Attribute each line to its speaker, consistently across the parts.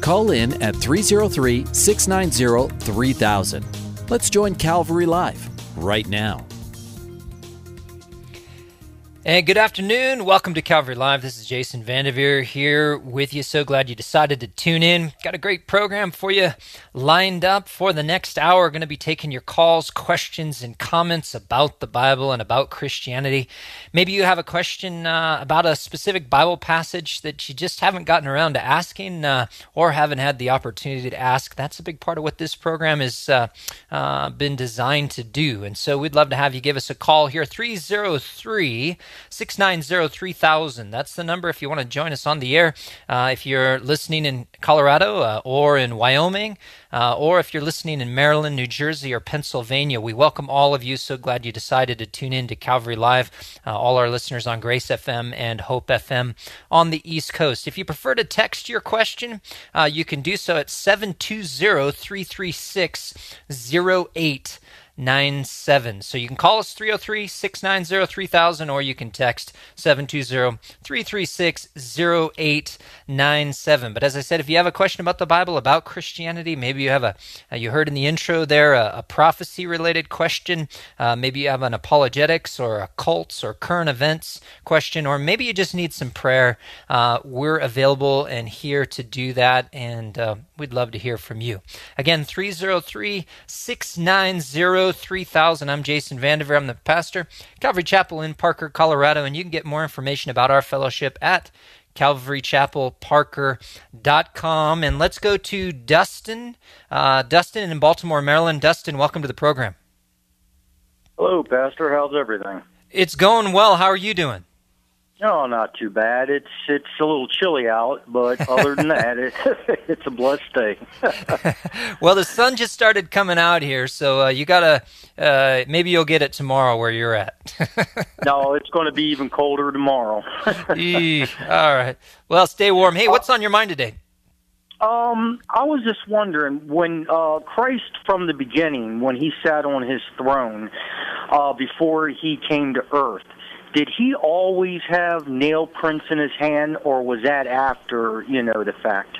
Speaker 1: Call in at 303 690 3000. Let's join Calvary Live right now.
Speaker 2: And good afternoon. Welcome to Calvary Live. This is Jason Vandeveer here with you. So glad you decided to tune in. Got a great program for you lined up for the next hour. We're going to be taking your calls, questions, and comments about the Bible and about Christianity. Maybe you have a question uh, about a specific Bible passage that you just haven't gotten around to asking uh, or haven't had the opportunity to ask. That's a big part of what this program has uh, uh been designed to do. And so we'd love to have you give us a call here 303- 690 3000. That's the number if you want to join us on the air. Uh, if you're listening in Colorado uh, or in Wyoming, uh, or if you're listening in Maryland, New Jersey, or Pennsylvania, we welcome all of you. So glad you decided to tune in to Calvary Live. Uh, all our listeners on Grace FM and Hope FM on the East Coast. If you prefer to text your question, uh, you can do so at 720 336 08 97. So you can call us 303 690 3000 or you can text 720 336 0897. But as I said, if you have a question about the Bible, about Christianity, maybe you have a, uh, you heard in the intro there, a, a prophecy related question, uh, maybe you have an apologetics or a cults or current events question, or maybe you just need some prayer, uh, we're available and here to do that. And uh, we'd love to hear from you. Again, 303 690 3000. I'm Jason Vandeveer. I'm the pastor, Calvary Chapel in Parker, Colorado, and you can get more information about our fellowship at calvarychapelparker.com. And let's go to Dustin. Uh, Dustin in Baltimore, Maryland. Dustin, welcome to the program.
Speaker 3: Hello, Pastor. How's everything?
Speaker 2: It's going well. How are you doing?
Speaker 3: Oh, not too bad. It's it's a little chilly out, but other than that, it, it's a blessed day.
Speaker 2: well, the sun just started coming out here, so uh, you gotta uh, maybe you'll get it tomorrow where you're at.
Speaker 3: no, it's going to be even colder tomorrow.
Speaker 2: All right. Well, stay warm. Hey, what's on your mind today?
Speaker 3: Um, I was just wondering when uh, Christ, from the beginning, when he sat on his throne, uh, before he came to earth did he always have nail prints in his hand, or was that after you know the fact?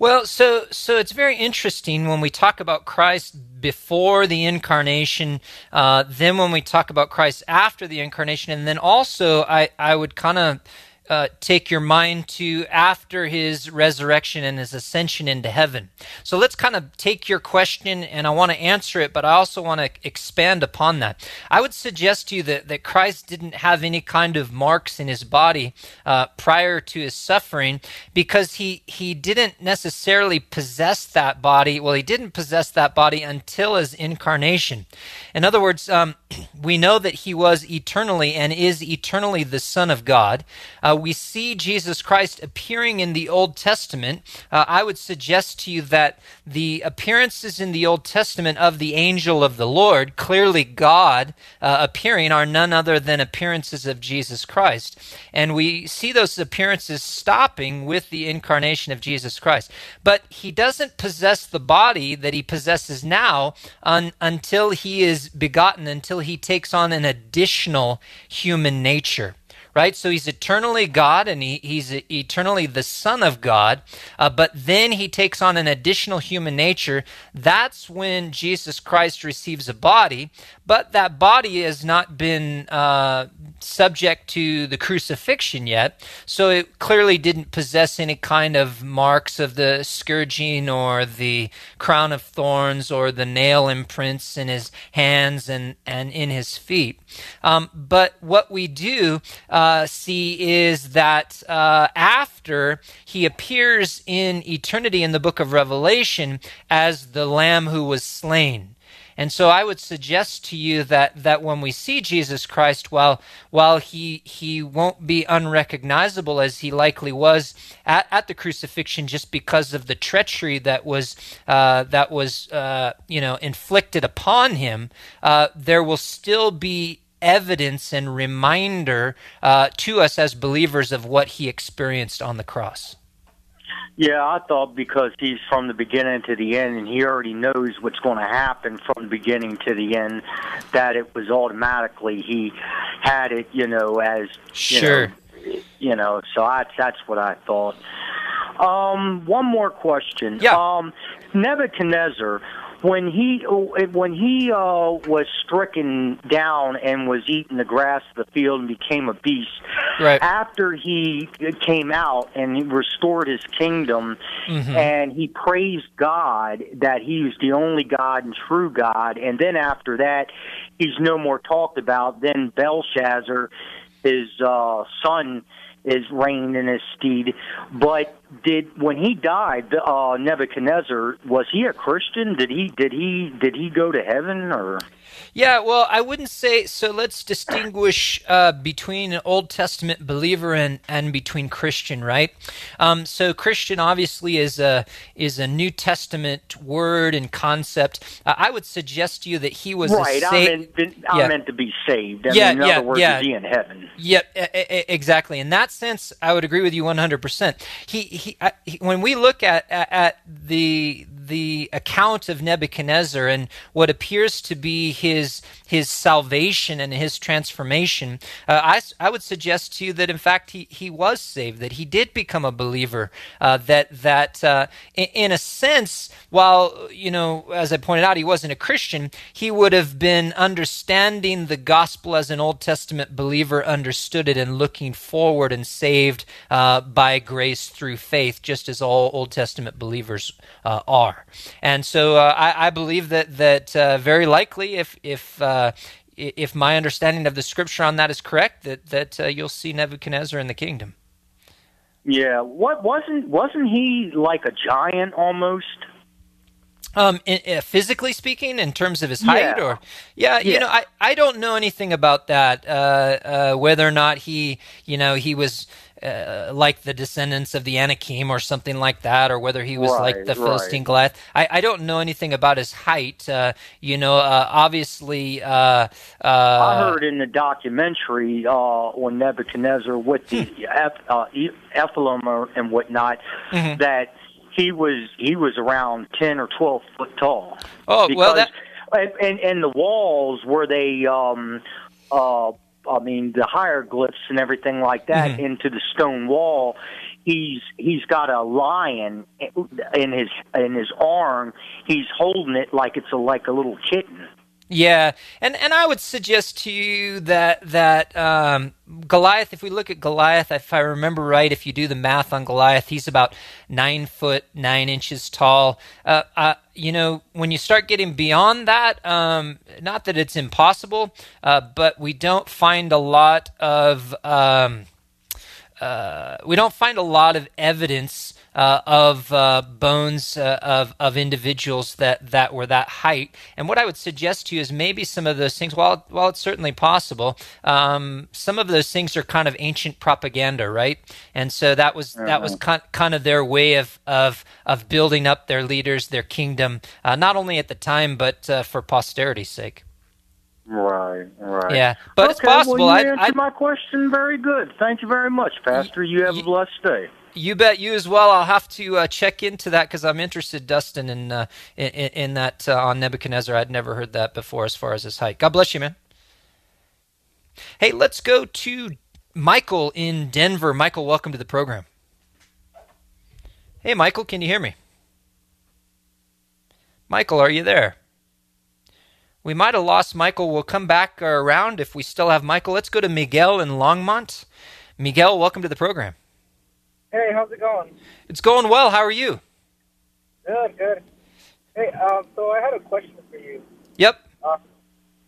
Speaker 2: Well, so so it's very interesting when we talk about Christ before the incarnation, uh, then when we talk about Christ after the incarnation, and then also I I would kind of uh, take your mind to after his resurrection and his ascension into heaven. So let's kind of take your question and I want to answer it, but I also want to expand upon that. I would suggest to you that, that Christ didn't have any kind of marks in his body uh, prior to his suffering because he, he didn't necessarily possess that body. Well, he didn't possess that body until his incarnation. In other words, um, we know that he was eternally and is eternally the Son of God. Uh, we see Jesus Christ appearing in the Old Testament. Uh, I would suggest to you that the appearances in the Old Testament of the angel of the Lord, clearly God uh, appearing, are none other than appearances of Jesus Christ. And we see those appearances stopping with the incarnation of Jesus Christ. But he doesn't possess the body that he possesses now un- until he is begotten, until he takes on an additional human nature right? So he's eternally God and he, he's eternally the Son of God, uh, but then he takes on an additional human nature. That's when Jesus Christ receives a body, but that body has not been uh, subject to the crucifixion yet, so it clearly didn't possess any kind of marks of the scourging or the crown of thorns or the nail imprints in his hands and, and in his feet. Um, but what we do uh, see is that uh, after he appears in eternity in the book of Revelation as the Lamb who was slain. And so I would suggest to you that that when we see Jesus Christ, while while he he won't be unrecognizable as he likely was at, at the crucifixion, just because of the treachery that was uh, that was uh, you know inflicted upon him, uh, there will still be evidence and reminder uh, to us as believers of what he experienced on the cross.
Speaker 3: Yeah, I thought because he's from the beginning to the end and he already knows what's going to happen from the beginning to the end, that it was automatically he had it, you know, as you
Speaker 2: sure,
Speaker 3: know, you know. So I, that's what I thought. Um, one more question.
Speaker 2: Yeah.
Speaker 3: Um, Nebuchadnezzar when he when he uh, was stricken down and was eating the grass of the field and became a beast.
Speaker 2: Right.
Speaker 3: After he came out and he restored his kingdom,
Speaker 2: Mhm.
Speaker 3: and he praised God that he was the only God and true God, and then after that, he's no more talked about. Then Belshazzar, his uh, son is reigned in his stead. But did when he died, uh, Nebuchadnezzar was he a Christian? Did he did he did he go to heaven or?
Speaker 2: Yeah, well, I wouldn't say so. Let's distinguish uh, between an Old Testament believer and, and between Christian, right? Um, so Christian obviously is a is a New Testament word and concept. Uh, I would suggest to you that he was
Speaker 3: right.
Speaker 2: a
Speaker 3: I
Speaker 2: sa-
Speaker 3: meant I
Speaker 2: Yeah.
Speaker 3: meant to be saved. I
Speaker 2: Yeah,
Speaker 3: mean, in
Speaker 2: yeah,
Speaker 3: other words,
Speaker 2: yeah.
Speaker 3: is he in heaven?
Speaker 2: Yep, e- exactly. In that sense, I would agree with you 100%. He, he, when we look at, at the the account of Nebuchadnezzar and what appears to be his his salvation and his transformation, uh, I, I would suggest to you that in fact he, he was saved, that he did become a believer, uh, that that uh, in, in a sense, while you know, as I pointed out, he wasn't a Christian, he would have been understanding the gospel as an Old Testament believer understood it and looking forward and saved uh, by grace through faith, just as all Old Testament believers uh, are. And so uh, I, I believe that that uh, very likely, if if uh, if my understanding of the scripture on that is correct, that that uh, you'll see Nebuchadnezzar in the kingdom.
Speaker 3: Yeah. What wasn't wasn't he like a giant almost?
Speaker 2: Um, in, uh, physically speaking, in terms of his height,
Speaker 3: Yeah.
Speaker 2: or yeah, you know, I, I don't know anything about that. Uh, uh, whether or not he, you know, he was uh, like the descendants of the Anakim or something like that, or whether he was like the
Speaker 3: right.
Speaker 2: Philistine Goliath. I, I don't know anything about his height. Uh, you know, uh, obviously, uh, uh,
Speaker 3: I heard in the documentary uh, on Nebuchadnezzar with the
Speaker 2: Hmm.
Speaker 3: Eph, and whatnot
Speaker 2: Mhm.
Speaker 3: that he was he was around ten or twelve foot tall.
Speaker 2: Oh, well, that-
Speaker 3: and, and and the walls where they um uh I mean the hieroglyphs and everything like that
Speaker 2: Mhm.
Speaker 3: into the stone wall. He's he's got a lion in his in his arm. He's holding it like it's a like a little kitten.
Speaker 2: Yeah, and and I would suggest to you that that um, Goliath. If we look at Goliath, if I remember right, if you do the math on Goliath, he's about nine foot nine inches tall. Uh, uh, you know, when you start getting beyond that, um, not that it's impossible, uh, but we don't find a lot of um, uh, we don't find a lot of evidence uh, of uh, bones uh, of of individuals that, that were that height. And what I would suggest to you is maybe some of those things, while while it's certainly possible, um, some of those things are kind of ancient propaganda, right? And so that was that was kind kind of their way of of of building up their leaders, their kingdom, uh, not only at the time but uh, for posterity's sake.
Speaker 3: Right, right.
Speaker 2: Yeah, but it's possible.
Speaker 3: Well, you
Speaker 2: I-
Speaker 3: answered
Speaker 2: I-
Speaker 3: my question very good. Thank you very much, Pastor. You have a blessed day.
Speaker 2: You bet you as well. I'll have to uh, check into that because I'm interested, Dustin, in uh, in, in that uh, on Nebuchadnezzar. I'd never heard that before, as far as his height. God bless you, man. Hey, let's go to Michael in Denver. Michael, welcome to the program. Hey, Michael, can you hear me? Michael, are you there? We might have lost Michael. We'll come back around if we still have Michael. Let's go to Miguel in Longmont. Miguel, welcome to the program.
Speaker 4: Hey, how's it going?
Speaker 2: It's going well. How are you?
Speaker 4: Good, good. Hey, um, so I had a question for you.
Speaker 2: Yep.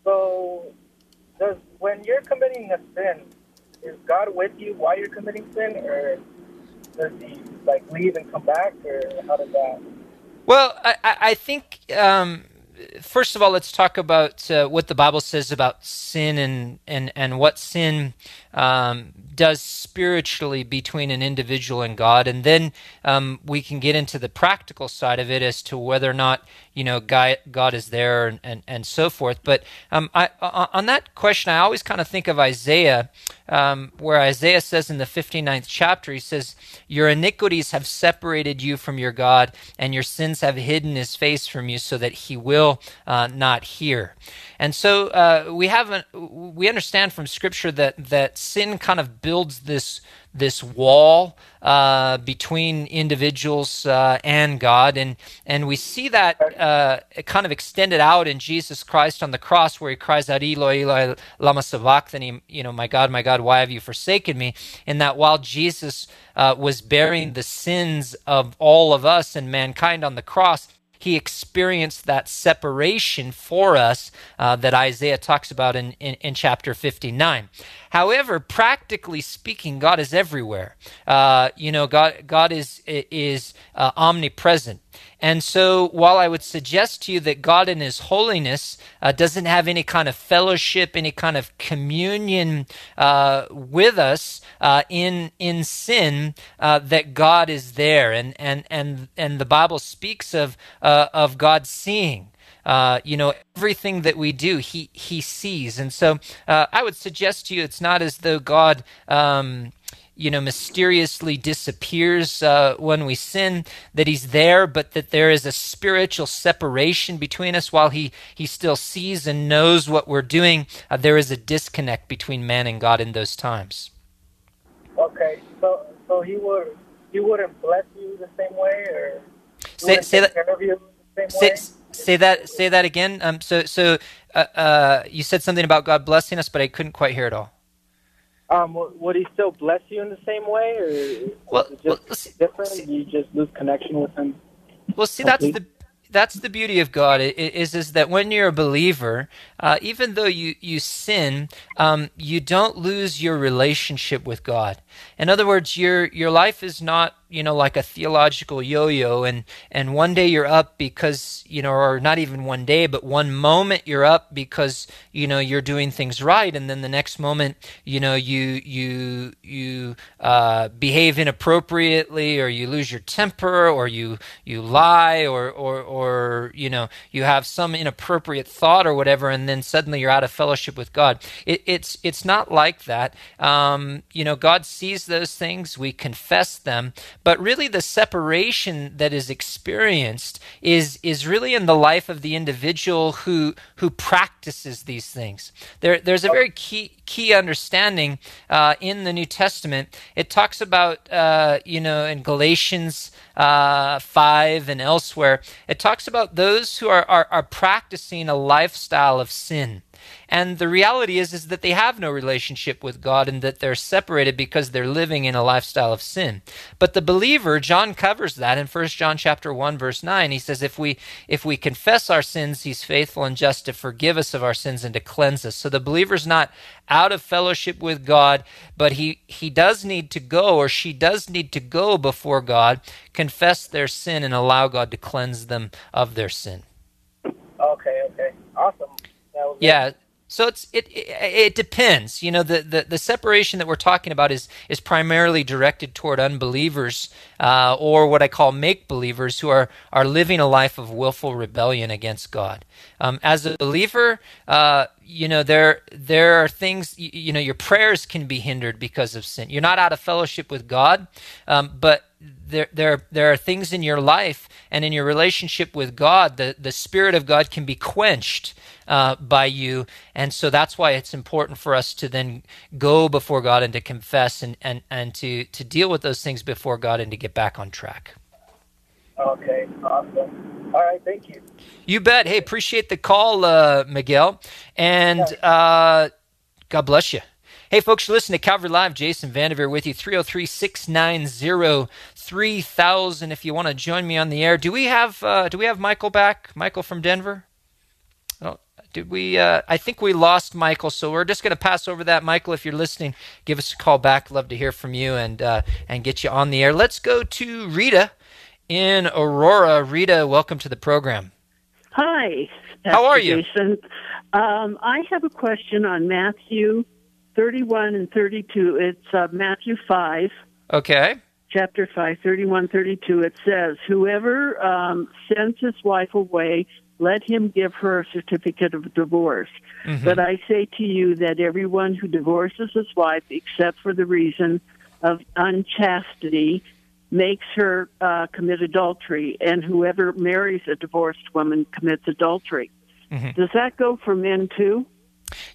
Speaker 4: So, does when you're committing a sin, is God with you while you're committing sin, or does He like leave and come back, or how does that?
Speaker 2: Well, I, I I think um, first of all, let's talk about uh, what the Bible says about sin and and and what sin um, does spiritually between an individual and God, and then um, we can get into the practical side of it as to whether or not you know God, is there and, and, and so forth. But um, I, on that question, I always kind of think of Isaiah, um, where Isaiah says in the 59th chapter, he says, "Your iniquities have separated you from your God, and your sins have hidden His face from you, so that He will uh, not hear." And so uh, we have we understand from Scripture that that sin kind of builds this this wall uh, between individuals uh, and God, and and we see that uh, kind of extended out in Jesus Christ on the cross, where He cries out, "Eloi, Eloi, lama sabachthani," you know, "My God, My God, why have you forsaken me?" And that while Jesus uh, was bearing the sins of all of us and mankind on the cross he experienced that separation for us uh, that Isaiah talks about in, in, in, chapter 59. However, practically speaking, God is everywhere. Uh, you know, God, God is, is uh, omnipresent. And so, while I would suggest to you that God in His holiness uh, doesn't have any kind of fellowship, any kind of communion uh, with us uh, in in sin, uh, that God is there, and and and and the Bible speaks of uh, of God seeing. Uh, you know everything that we do he he sees and so uh, i would suggest to you it's not as though god um, you know, mysteriously disappears uh, when we sin, that he's there, but that there is a spiritual separation between us while he, he still sees and knows what we're doing. Uh, there is a disconnect between man and God in those times.
Speaker 4: Okay, so so he would he wouldn't bless you the same way, or
Speaker 2: say say that. Say, say, that say that again. Um, so so uh, uh, you said something about God blessing us, but I couldn't quite hear it all.
Speaker 4: Um, would he still bless you in the same way, or is
Speaker 2: well,
Speaker 4: just
Speaker 2: well, see,
Speaker 4: different?
Speaker 2: See,
Speaker 4: you just lose connection with him.
Speaker 2: Well, see, that's the that's the beauty of God is is that when you're a believer, uh, even though you you sin, um, you don't lose your relationship with God. In other words, your your life is not you know like a theological yo-yo and and one day you're up because you know or not even one day but one moment you're up because you know you're doing things right. And then the next moment you know you you you uh, behave inappropriately or you lose your temper or you you lie or or or you know you have some inappropriate thought or whatever and then suddenly you're out of fellowship with God. It, it's it's not like that. Um, you know God sees those things we confess them. But really the separation that is experienced is is really in the life of the individual who who practices these things. There there's a very key key understanding uh, in the New Testament. It talks about uh, you know in Galatians uh, 5 and elsewhere it talks about those who are, are, are practicing a lifestyle of sin and the reality is, is that they have no relationship with God and that they're separated because they're living in a lifestyle of sin. But the believer, John covers that in 1 John chapter 1, verse 9. He says, if we if we confess our sins, he's faithful and just to forgive us of our sins and to cleanse us. So the believer's not out of fellowship with God, but he, he does need to go or she does need to go before God, confess their sin, and allow God to cleanse them of their sin.
Speaker 4: Okay, okay. Awesome.
Speaker 2: Yeah. So it's it, it, it depends. You know, the, the the separation that we're talking about is is primarily directed toward unbelievers uh, or what I call make believers who are are living a life of willful rebellion against God. Um, as a believer, uh, you know there there are things you, you, know your prayers can be hindered because of sin. You're not out of fellowship with God, um, but there, there, there are things in your life and in your relationship with God, the, the Spirit of God can be quenched uh, by you. And so that's why it's important for us to then go before God and to confess and, and, and to, to deal with those things before God and to get back on track.
Speaker 4: Okay, awesome. All right, thank you.
Speaker 2: You bet. Hey, appreciate the call, uh, Miguel. And uh, God bless you. Hey, folks, you're listening to Calvary Live. Jason Vandeveer with you, 303 690 3000. If you want to join me on the air, do we have uh, do we have Michael back? Michael from Denver? Oh, did we? Uh, I think we lost Michael, so we're just going to pass over that. Michael, if you're listening, give us a call back. Love to hear from you and uh, and get you on the air. Let's go to Rita in Aurora. Rita, welcome to the program.
Speaker 5: Hi.
Speaker 2: How are you?
Speaker 5: Jason. Um, I have a question on Matthew 31 and 32. It's uh, Matthew 5,
Speaker 2: Okay.
Speaker 5: chapter 5, 31, 32. It says, Whoever um, sends his wife away, let him give her a certificate of divorce.
Speaker 2: Mm-hmm.
Speaker 5: But I say to you that everyone who divorces his wife, except for the reason of unchastity, makes her uh, commit adultery, and whoever marries a divorced woman commits adultery.
Speaker 2: Mm-hmm.
Speaker 5: Does that go for men too?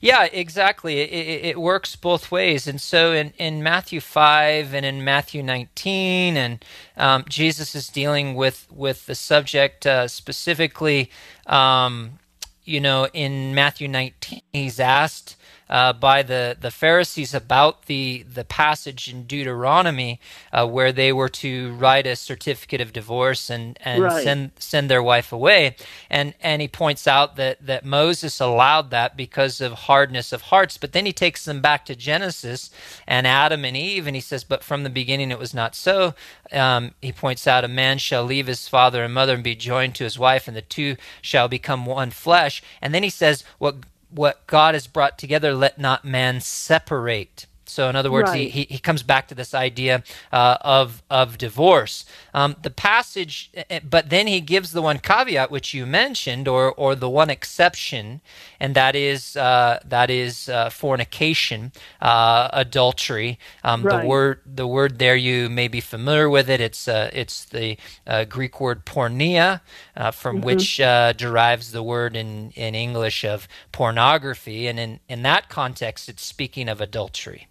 Speaker 2: Yeah, exactly. It, it, it works both ways. And so in, in Matthew 5 and in Matthew 19, and um, Jesus is dealing with, with the subject uh, specifically, um, you know, in Matthew 19, he's asked uh, by the, the Pharisees about the, the passage in Deuteronomy uh, where they were to write a certificate of divorce and, and
Speaker 5: Right.
Speaker 2: send send their wife away. And and he points out that, that Moses allowed that because of hardness of hearts. But then he takes them back to Genesis and Adam and Eve, and he says, But from the beginning it was not so. Um, he points out, A man shall leave his father and mother and be joined to his wife, and the two shall become one flesh. And then he says, What what God has brought together, let not man separate. So, in other words,
Speaker 5: Right.
Speaker 2: he, he, comes back to this idea uh, of of divorce. Um, the passage, eh, but then he gives the one caveat which you mentioned, or or the one exception, and that is uh, that is uh, fornication, uh, adultery. Um,
Speaker 5: Right.
Speaker 2: The word the word there you may be familiar with it. It's uh, it's the uh, Greek word porneia, uh, from which uh, derives the word in in English of pornography, and in in that context, it's speaking of adultery.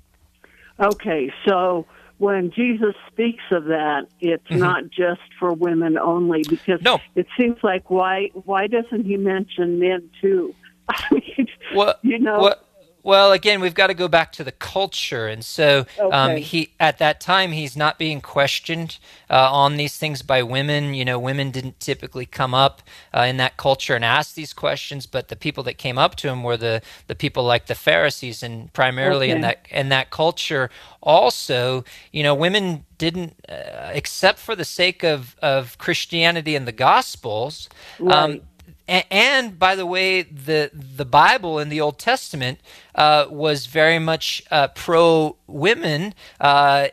Speaker 5: Okay, so when Jesus speaks of that, it's not just for women only because
Speaker 2: Mm-hmm. No.
Speaker 5: it seems like why why doesn't he mention men too? I mean,
Speaker 2: Well,
Speaker 5: you know,
Speaker 2: well, well, again, we've got to go back to the culture, and so um, he at that time he's not being questioned uh, on these things by women. You know, women didn't typically come up uh, in that culture and ask these questions, but the people that came up to him were the the people like the Pharisees, and primarily in that in that culture, also, you know, women didn't, uh, except for the sake of of Christianity and the Gospels. Um,
Speaker 5: Right.
Speaker 2: a- and by the way, the the Bible in the Old Testament uh, was very much uh, pro women, uh,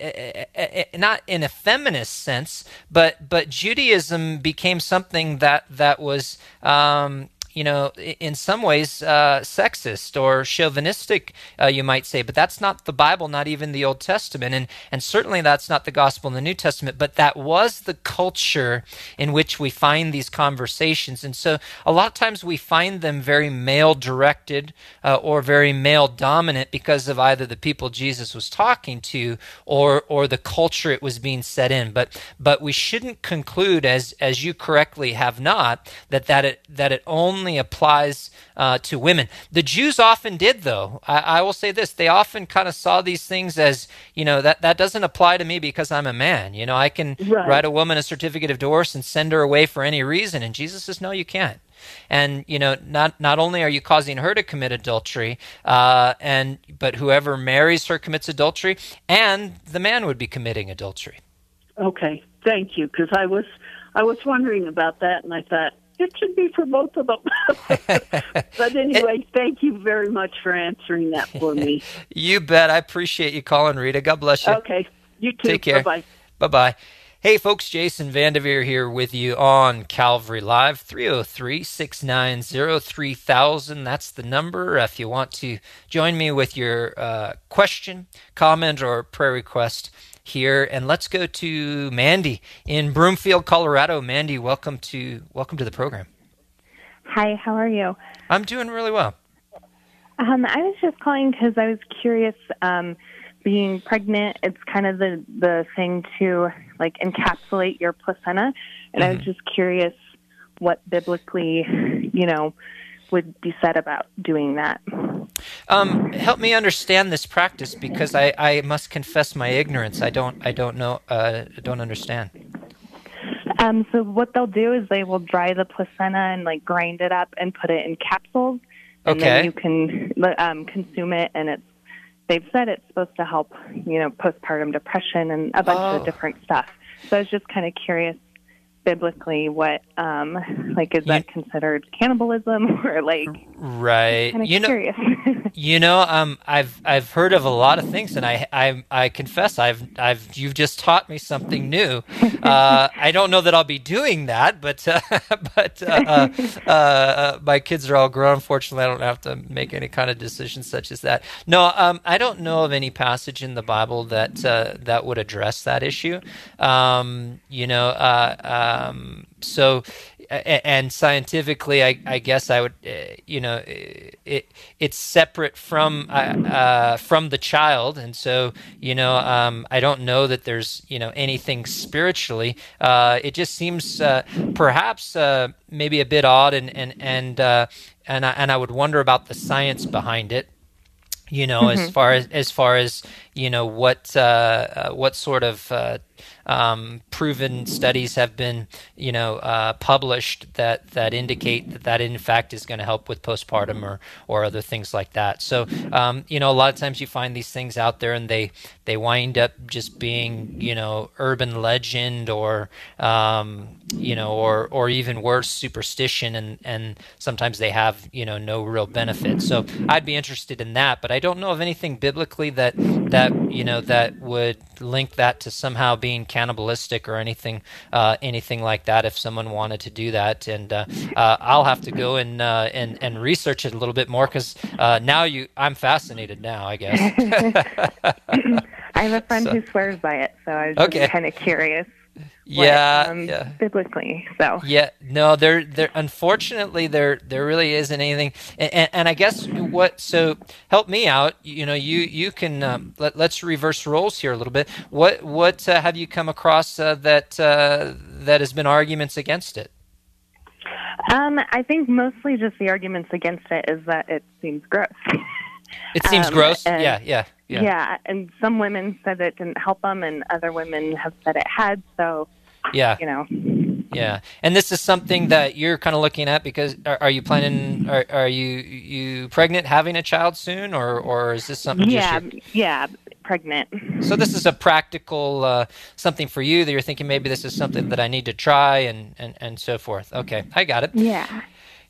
Speaker 2: not in a feminist sense, but but Judaism became something that that was. Um, you know, in some ways, uh, sexist or chauvinistic, uh, you might say, but that's not the Bible, not even the Old Testament, and and certainly that's not the Gospel in the New Testament. But that was the culture in which we find these conversations, and so a lot of times we find them very male directed uh, or very male dominant because of either the people Jesus was talking to or or the culture it was being set in. But but we shouldn't conclude, as as you correctly have not, that that it that it only applies uh, to women. The Jews often did, though. I, I will say this: they often kind of saw these things as you know that that doesn't apply to me because I'm a man. You know, I can
Speaker 5: Right.
Speaker 2: write a woman a certificate of divorce and send her away for any reason, and Jesus says, no, you can't. And you know, not not only are you causing her to commit adultery, uh, and but whoever marries her commits adultery, and the man would be committing adultery.
Speaker 5: okay, thank you because I was I was wondering about that and I thought it should be for both of them. but anyway, thank you very much for answering that for me.
Speaker 2: You bet. I appreciate you calling, Rita. God bless you.
Speaker 5: Okay, you too.
Speaker 2: Take care.
Speaker 5: Bye bye.
Speaker 2: Bye bye. Hey, folks, Jason Vandeveer here with you on Calvary Live, 303 690 3000. That's the number if you want to join me with your uh, question, comment, or prayer request here. And let's go to Mandy in Broomfield, Colorado. Mandy, welcome to welcome to the program.
Speaker 6: Hi, how are you?
Speaker 2: I'm doing really well.
Speaker 6: Um, I was just calling because I was curious. Um, being pregnant, it's kind of the the thing to like encapsulate your placenta, and I was just curious what biblically, you know, would be said about doing that.
Speaker 2: Um, help me understand this practice because I, I must confess my ignorance. I don't I don't know uh, I don't understand.
Speaker 6: Um, so what they'll do is they will dry the placenta and like grind it up and put it in capsules, and
Speaker 2: Okay.
Speaker 6: then you can um, consume it. And it's they've said it's supposed to help, you know, postpartum depression and a bunch
Speaker 2: Oh.
Speaker 6: of different stuff. So I was just kind of curious biblically what um like is that considered cannibalism or like
Speaker 2: right.
Speaker 6: kind of
Speaker 2: you know
Speaker 6: curious.
Speaker 2: you know um i've i've heard of a lot of things and i i i confess i've i've you've just taught me something new. Uh i don't know that i'll be doing that but uh, but uh, uh, uh, my kids are all grown. Unfortunately i don't have to make any kind of decision such as that. No um i don't know of any passage in the bible that uh, that would address that issue. Um you know uh um so and scientifically, I, I, guess I would, uh, you know, it, it's separate from uh, uh, from the child, and so you know, um, I don't know that there's you know anything spiritually. Uh, it just seems uh, perhaps uh, maybe a bit odd, and and and and I, and I would wonder about the science behind it you know mm-hmm. as far as as far as you know what uh, uh, what sort of uh, um, proven studies have been, you know, uh, published that that indicate that that in fact is going to help with postpartum or or other things like that. So, um, you know, a lot of times you find these things out there, and they they wind up just being, you know, urban legend or um, you know, or or even worse, superstition, and and sometimes they have you know no real benefit. So I'd be interested in that, but I don't know of anything biblically that that you know that would link that to somehow being cannibalistic or anything uh, anything like that if someone wanted to do that. And uh, uh, I'll have to go and uh, and and research it a little bit more because uh, now you I'm fascinated now I guess.
Speaker 6: I have a friend so, who swears by it so I was
Speaker 2: okay.
Speaker 6: kind of curious
Speaker 2: yeah,
Speaker 6: um,
Speaker 2: yeah,
Speaker 6: biblically. So
Speaker 2: yeah, no, there, there. Unfortunately, there, there really isn't anything. And, and, and, I guess what? So help me out. You know, you, you can um, let, let's reverse roles here a little bit. What, what uh, have you come across uh, that uh, that has been arguments against it?
Speaker 6: Um, I think mostly just the arguments against it is that it seems gross.
Speaker 2: It seems um, gross. Yeah, yeah, yeah.
Speaker 6: Yeah, and some women said it didn't help them, and other women have said it had. So
Speaker 2: yeah.
Speaker 6: You know.
Speaker 2: Yeah, and this is something that you're kind of looking at because are, are you planning? Are, are, you you pregnant, having a child soon, or or is this something?
Speaker 6: Yeah, yeah, pregnant.
Speaker 2: So this is a practical uh, something for you that you're thinking maybe this is something that I need to try and and and so forth. Okay, I got it.
Speaker 6: Yeah.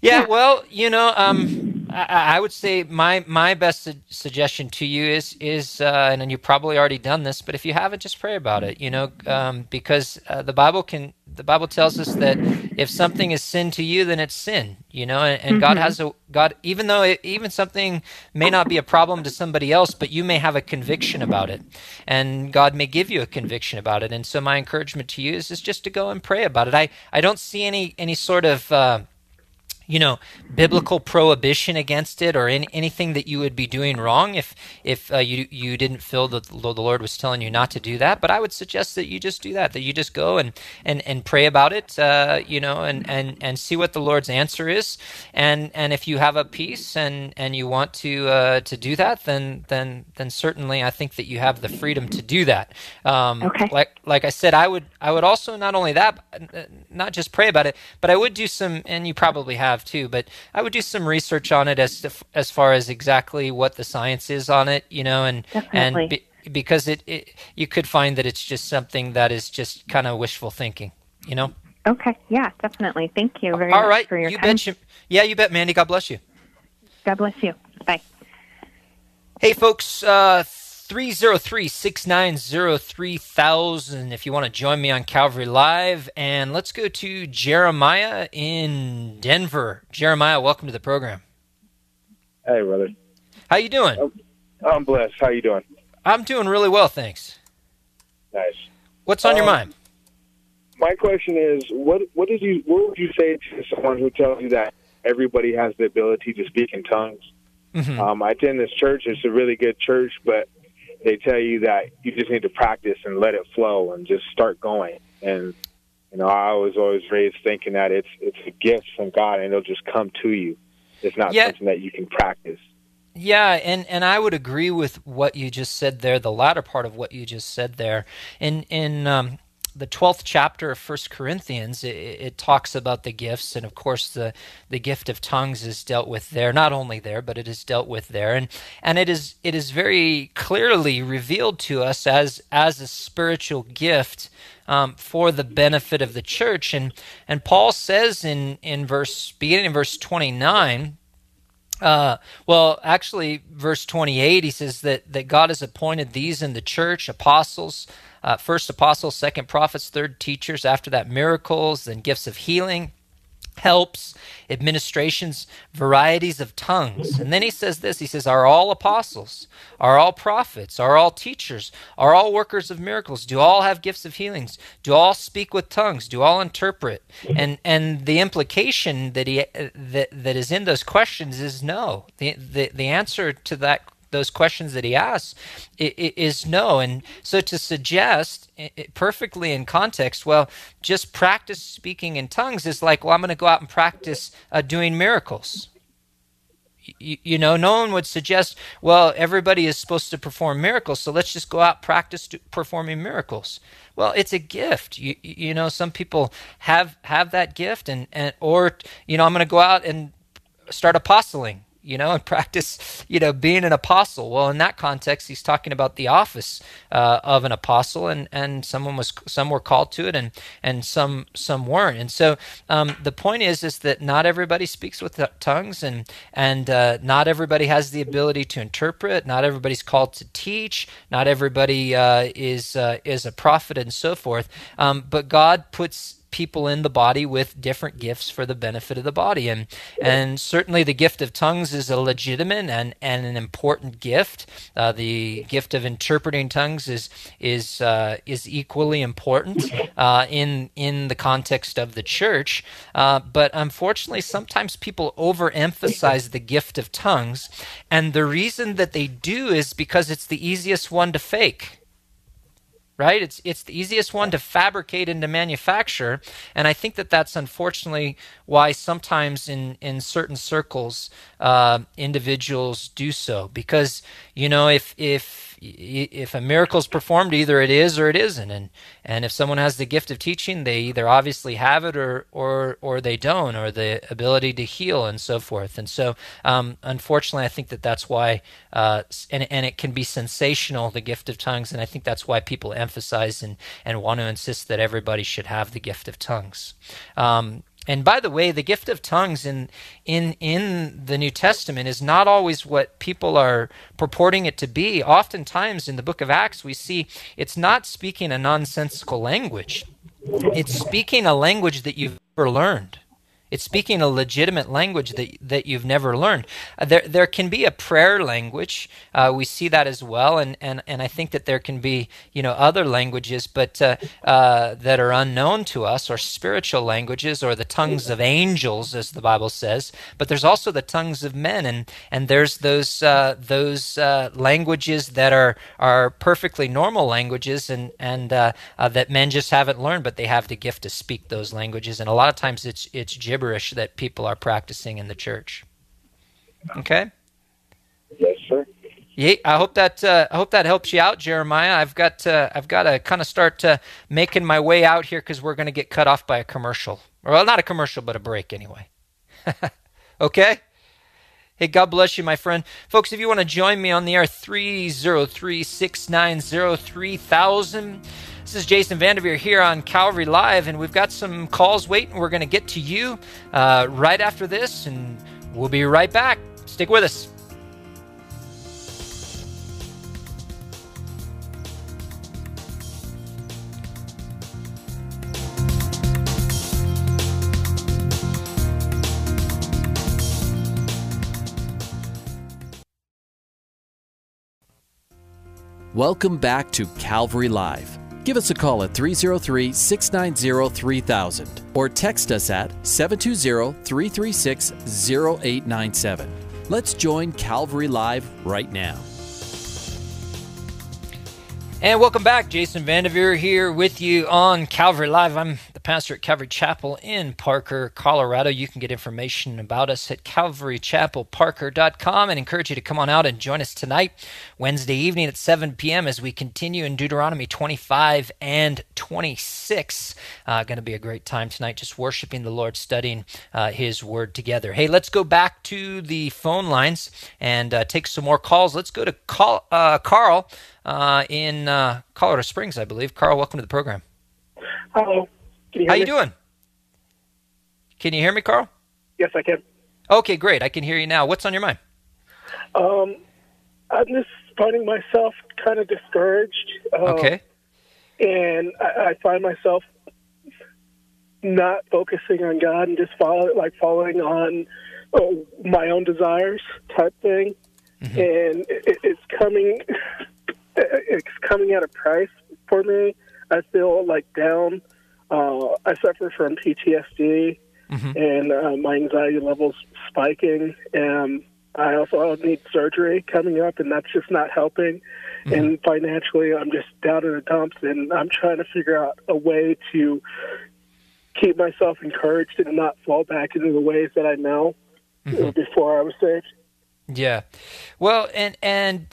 Speaker 2: Yeah, well, you know, um, I, I, would say my my best su- suggestion to you is is, uh, and you've probably already done this, but if you haven't, just pray about it. You know, um, because uh, the Bible can the Bible tells us that if something is sin to you, then it's sin. You know, and, and mm-hmm. God has a God, even though it, even something may not be a problem to somebody else, but you may have a conviction about it, and God may give you a conviction about it. And so, my encouragement to you is, is just to go and pray about it. I I don't see any any sort of uh, you know biblical prohibition against it or any, anything that you would be doing wrong if if uh, you you didn't feel that the Lord was telling you not to do that. But I would suggest that you just do that. That you just go and and, and pray about it. Uh, you know, and, and and see what the Lord's answer is. And and if you have a peace and and you want to uh, to do that, then then then certainly I think that you have the freedom to do that.
Speaker 6: Um, okay.
Speaker 2: Like like I said, I would I would also not only that, not just pray about it, but I would do some, and you probably have have too. But I would do some research on it as to, as far as exactly what the science is on it, you know, and
Speaker 6: Definitely.
Speaker 2: and be, because it, it you could find that it's just something that is just kind of wishful thinking, you know.
Speaker 6: Okay. Yeah. Definitely. Thank you very
Speaker 2: All
Speaker 6: much
Speaker 2: right.
Speaker 6: for your
Speaker 2: you
Speaker 6: time.
Speaker 2: Bet you, yeah, you bet, Mandy. God bless you.
Speaker 6: God bless you. Bye.
Speaker 2: Hey, folks. Uh, 303 690 3000 if you want to join me on Calvary Live. And let's go to Jeremiah in Denver. Jeremiah, welcome to the program.
Speaker 7: Hey, brother.
Speaker 2: How you doing?
Speaker 7: I'm, I'm blessed. How you doing?
Speaker 2: I'm doing really well, thanks.
Speaker 7: Nice.
Speaker 2: What's on um, your mind?
Speaker 7: My question is, what what did you what would you say to someone who tells you that everybody has the ability to speak in tongues? Mm-hmm. Um, I attend this church. It's a really good church, but they tell you that you just need to practice and let it flow and just start going. And you know, I was always raised thinking that it's it's a gift from God and it'll just come to you. It's not yeah. something that you can practice.
Speaker 2: Yeah, and, and I would agree with what you just said there, the latter part of what you just said there. In in um, the 12th chapter of First Corinthians, it, it, talks about the gifts. And of course, the, the gift of tongues is dealt with there. Not only there, but it is dealt with there. And, and it, is, it is very clearly revealed to us as, as a spiritual gift um, for the benefit of the church. And, and Paul says in, in verse, beginning in verse 29, uh, well, actually, verse 28, he says that, that God has appointed these in the church apostles, uh, first apostles, second prophets, third teachers, after that, miracles, then gifts of healing, helps, administrations, varieties of tongues. And then he says this he says, Are all apostles? Are all prophets? Are all teachers? Are all workers of miracles? Do all have gifts of healings? Do all speak with tongues? Do all interpret? And and the implication that he that, that is in those questions is no. The, the the answer to that those questions that he asks is no. And so to suggest perfectly in context, well, just practice speaking in tongues is like, well, I'm going to go out and practice uh, doing miracles. You, know, no one would suggest, well, everybody is supposed to perform miracles, so let's just go out practice performing miracles. Well, it's a gift. You, you know, some people have have that gift, and, and or you know, I'm going to go out and start apostling you know, and practice, you know, being an apostle. Well, in that context, he's talking about the office uh, of an apostle, and and someone was some were called to it, and and some some weren't. And so um, the point is is that not everybody speaks with tongues, and and uh, not everybody has the ability to interpret. Not everybody's called to teach. Not everybody uh, is uh, is a prophet, and so forth. Um, but God puts people in the body with different gifts for the benefit of the body. And and certainly the gift of tongues is a legitimate and, and an important gift. Uh, the gift of interpreting tongues is is uh, is equally important uh, in in the context of the church. Uh, but unfortunately sometimes people overemphasize the gift of tongues. And the reason that they do is because it's the easiest one to fake right? It's it's the easiest one to fabricate and to manufacture, and I think that that's unfortunately why sometimes in in certain circles uh, individuals do so because you know if if if a miracle is performed, either it is or it isn't. And and if someone has the gift of teaching, they either obviously have it or or or they don't, or the ability to heal and so forth. And so, um, unfortunately, I think that that's why, uh, and and it can be sensational, the gift of tongues, and I think that's why people emphasize and and want to insist that everybody should have the gift of tongues. Um, and by the way, the gift of tongues in in in the New Testament is not always what people are purporting it to be. Oftentimes in the book of Acts, we see it's not speaking a nonsensical language. It's speaking a language that you've never learned. It's speaking a legitimate language that that you've never learned. Uh, there there can be a prayer language. Uh, we see that as well, and, and and I think that there can be you know other languages, but uh, uh, that are unknown to us, or spiritual languages, or the tongues of angels, as the Bible says. But there's also the tongues of men, and and there's those uh, those uh, languages that are are perfectly normal languages, and and that men just haven't learned, but they have the gift to speak those languages, and a lot of times it's it's gibberish gibberish that people are practicing in the church. Okay.
Speaker 7: Yes, sir.
Speaker 2: Yeah, I hope that uh, I hope that helps you out, Jeremiah. I've got uh, I've got to kind of start uh, making my way out here because we're going to get cut off by a commercial. Well, not a commercial, but a break anyway. okay. Hey, God bless you, my friend. Folks, if you want to join me on the air, 303 690 3000. This is Jason Vandeveer here on Calvary Live, and we've got some calls waiting. We're going to get to you uh, right after this, and we'll be right back. Stick with us.
Speaker 1: Welcome back to Calvary Live. Give us a call at 303 690 3000 or text us at 720 336 0897. Let's join Calvary Live right now.
Speaker 2: And welcome back. Jason Vandeveer here with you on Calvary Live. I'm pastor at Calvary Chapel in Parker, Colorado. You can get information about us at calvarychapelparker.com and encourage you to come on out and join us tonight, Wednesday evening at 7 p.m. as we continue in Deuteronomy 25 and 26. Uh, going to be a great time tonight just worshiping the Lord, studying uh, His Word together. Hey, let's go back to the phone lines and uh, take some more calls. Let's go to call, uh, Carl uh, in uh, Colorado Springs, I believe. Carl, welcome to the program.
Speaker 8: Hello.
Speaker 2: You How me? you doing? Can you hear me, Carl?
Speaker 8: Yes, I can.
Speaker 2: Okay, great. I can hear you now. What's on your mind?
Speaker 8: Um, I'm just finding myself kind of discouraged.
Speaker 2: Uh, okay.
Speaker 8: And I, I find myself not focusing on God and just follow like following on oh, my own desires type thing. Mm-hmm. And it, it's coming it's coming at a price for me. I feel like down. Uh, I suffer from PTSD, mm-hmm. and uh, my anxiety levels spiking. And I also need surgery coming up, and that's just not helping. Mm-hmm. And financially, I'm just down in the dumps, and I'm trying to figure out a way to keep myself encouraged and not fall back into the ways that I know mm-hmm. before I was saved.
Speaker 2: Yeah, well, and and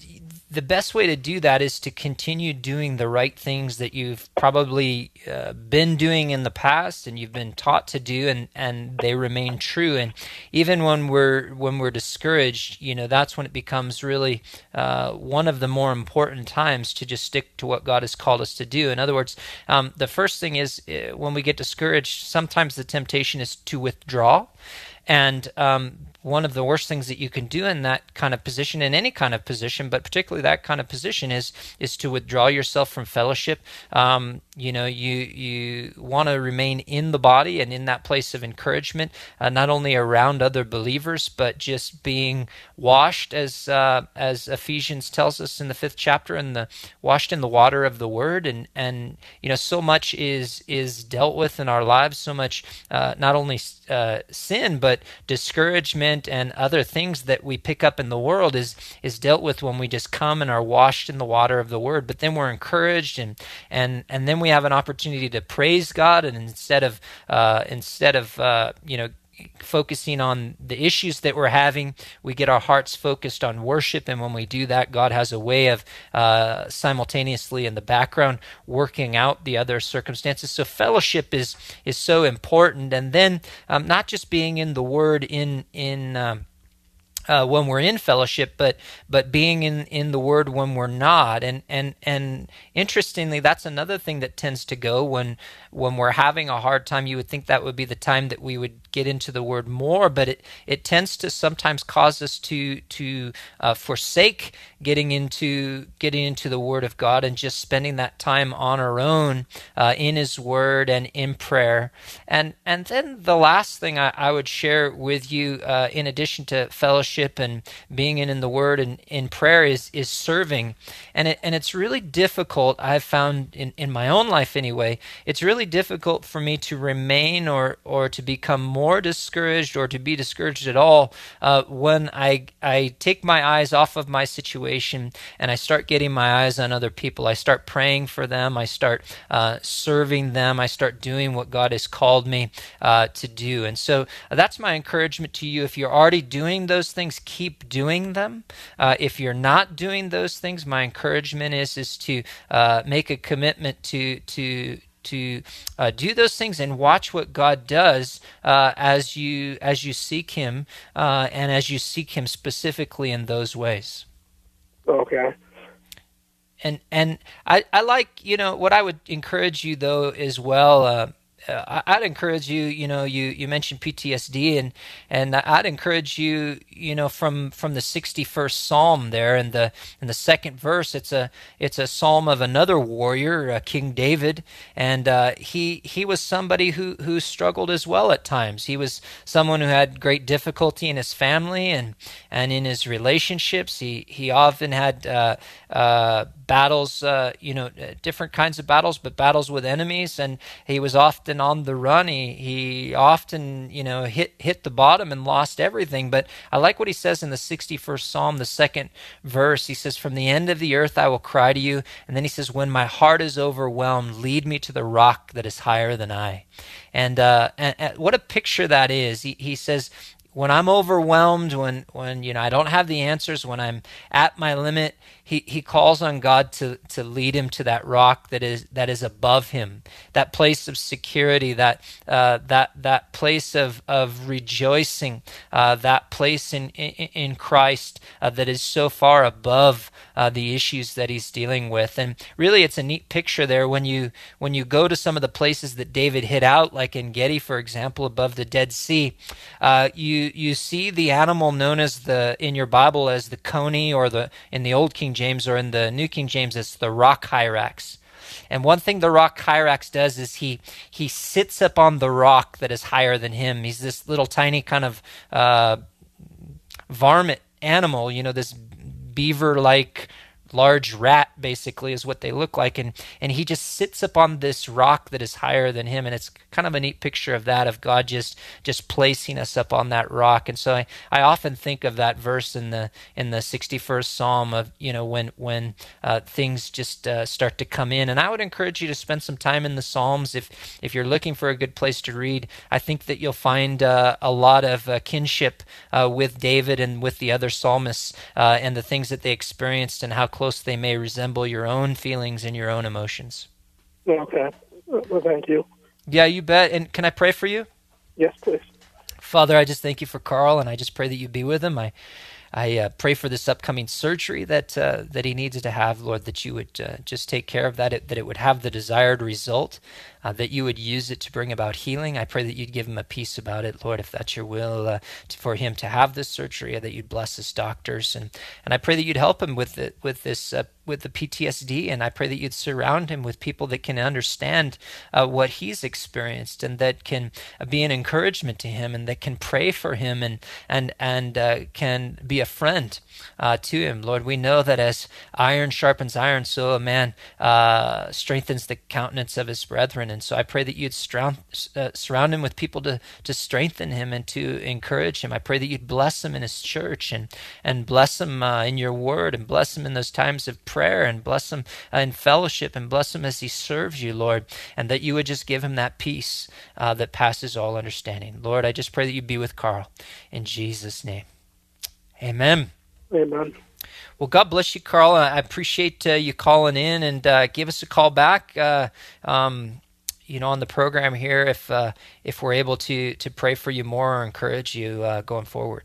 Speaker 2: the best way to do that is to continue doing the right things that you've probably uh, been doing in the past and you've been taught to do and, and they remain true. And even when we're when we're discouraged you know that's when it becomes really uh, one of the more important times to just stick to what God has called us to do. In other words um, the first thing is uh, when we get discouraged sometimes the temptation is to withdraw. And um, one of the worst things that you can do in that kind of position, in any kind of position, but particularly that kind of position, is is to withdraw yourself from fellowship. Um, you know, you you want to remain in the body and in that place of encouragement, uh, not only around other believers, but just being washed, as uh, as Ephesians tells us in the fifth chapter, and the washed in the water of the Word, and and you know, so much is is dealt with in our lives, so much uh, not only uh, sin, but discouragement and other things that we pick up in the world is is dealt with when we just come and are washed in the water of the Word. But then we're encouraged, and and and then we have an opportunity to praise God, and instead of uh, instead of uh, you know focusing on the issues that we're having. We get our hearts focused on worship, and when we do that, God has a way of uh, simultaneously in the background working out the other circumstances. So fellowship is is so important, and then um, not just being in the Word in in um, uh, when we're in fellowship, but but being in, in the Word when we're not, and and and interestingly, that's another thing that tends to go when when we're having a hard time. You would think that would be the time that we would get into the Word more, but it it tends to sometimes cause us to to uh, forsake getting into getting into the Word of God and just spending that time on our own uh, in His Word and in prayer. And and then the last thing I, I would share with you, uh, in addition to fellowship and being in, in the Word and in prayer, is is serving. And it and it's really difficult. I've found in in my own life anyway. It's really difficult for me to remain or or to become more discouraged or to be discouraged at all uh, when I I take my eyes off of my situation situation and I start getting my eyes on other people. I start praying for them. I start uh, serving them. I start doing what God has called me uh, to do. And so uh, that's my encouragement to you. If you're already doing those things, keep doing them. Uh, if you're not doing those things, my encouragement is is to uh, make a commitment to to to uh, do those things and watch what God does uh, as you as you seek Him uh, and as you seek Him specifically in those ways.
Speaker 8: Okay.
Speaker 2: And and I I like you know what I would encourage you though as well. Uh, I'd encourage you, you know, you, you mentioned PTSD, and and I'd encourage you, you know, from from the 61st Psalm there, in the in the second verse, it's a it's a psalm of another warrior, uh, King David, and uh, he he was somebody who who struggled as well at times. He was someone who had great difficulty in his family and and in his relationships. He he often had uh, uh battles, uh, you know, different kinds of battles, but battles with enemies, and he was often on the run. He, he often, you know, hit hit the bottom and lost everything. But I like what he says in the 61st Psalm, the second verse. He says, From the end of the earth I will cry to you. And then he says, When my heart is overwhelmed, lead me to the rock that is higher than I. And, uh, and, and what a picture that is. He, he says, when I'm overwhelmed, when when you know I don't have the answers, when I'm at my limit, he, he calls on God to, to lead him to that rock that is that is above him, that place of security, that uh, that that place of of rejoicing, uh, that place in in, in Christ uh, that is so far above uh, the issues that he's dealing with. And really, it's a neat picture there when you when you go to some of the places that David hit out, like En Gedi, for example, above the Dead Sea. Uh, you see the animal known as the in your Bible as the coney, or the in the Old King James or in the New King James, it's the rock hyrax. And one thing the rock hyrax does is he he sits up on the rock that is higher than him. He's this little tiny kind of uh, varmint animal, you know, this beaver-like large rat basically is what they look like. And and he just sits up on this rock that is higher than him. And it's kind of a neat picture of that of God just just placing us up on that rock. And so I, I often think of that verse in the in the 61st psalm of you know when when uh, things just uh, start to come in. And I would encourage you to spend some time in the psalms if if you're looking for a good place to read. I think that you'll find uh, a lot of uh, kinship uh, with David and with the other psalmists uh, and the things that they experienced and how close they may resemble your own feelings and your own emotions.
Speaker 8: Okay. Well, thank you.
Speaker 2: Yeah, you bet. And can I pray for you?
Speaker 8: Yes, please.
Speaker 2: Father, I just thank you for Carl, and I just pray that you be with him. I, I uh, pray for this upcoming surgery that uh, that he needs to have, Lord. That you would uh, just take care of that, it, that it would have the desired result, uh, that you would use it to bring about healing. I pray that you'd give him a peace about it, Lord, if that's your will, uh, to, for him to have this surgery, that you'd bless his doctors, and and I pray that you'd help him with it, with this, uh, with the PTSD, and I pray that you'd surround him with people that can understand uh, what he's experienced, and that can be an encouragement to him, and that can pray for him, and and and uh, can be a friend uh, to him, Lord. We know that as iron sharpens iron, so a man strengthens the countenance of his brethren. And so I pray that you'd surround, uh, surround him with people to, to strengthen him and to encourage him. I pray that you'd bless him in his church and, and bless him uh, in your word and bless him in those times of prayer and bless him uh, in fellowship and bless him as he serves you, Lord, and that you would just give him that peace uh, that passes all understanding. Lord, I just pray that you be with Carl. In Jesus' name. Amen.
Speaker 8: Amen.
Speaker 2: Well, God bless you, Carl. I appreciate uh, you calling in and uh, give us a call back. Uh, um, you know, on the program here, if uh, if we're able to to pray for you more or encourage you uh, going forward.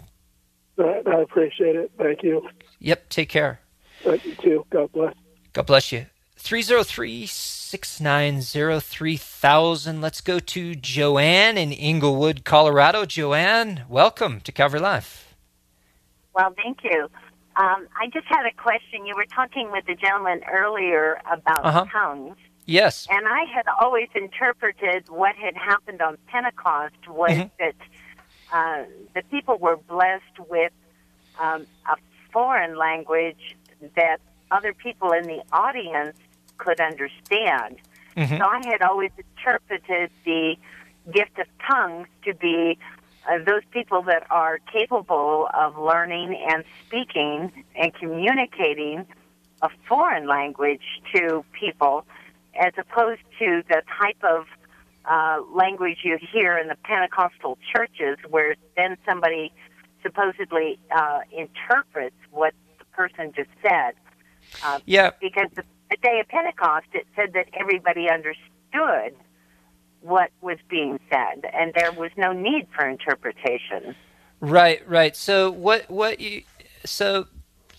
Speaker 8: I appreciate it. Thank you.
Speaker 2: Yep. Take care.
Speaker 8: Thank you too. God bless.
Speaker 2: God bless you. 303 690 3000. Let's go to Joanne in Englewood, Colorado. Joanne, welcome to Calvary Live.
Speaker 9: Well, thank you. Um, I just had a question. You were talking with the gentleman earlier about
Speaker 2: Uh-huh.
Speaker 9: tongues.
Speaker 2: Yes.
Speaker 9: And I had always interpreted what had happened on Pentecost was
Speaker 2: Mhm.
Speaker 9: that uh, the people were blessed with um, a foreign language that other people in the audience could understand.
Speaker 10: Mhm.
Speaker 9: So I had always interpreted the gift of tongues to be uh, those people that are capable of learning and speaking and communicating a foreign language to people as opposed to the type of uh, language you hear in the Pentecostal churches where then somebody supposedly uh, interprets what the person just said. Uh,
Speaker 2: Yeah.
Speaker 9: Because the, the day of Pentecost, it said that everybody understood what was being said, and there was no need for interpretation.
Speaker 2: Right, right. So what what you so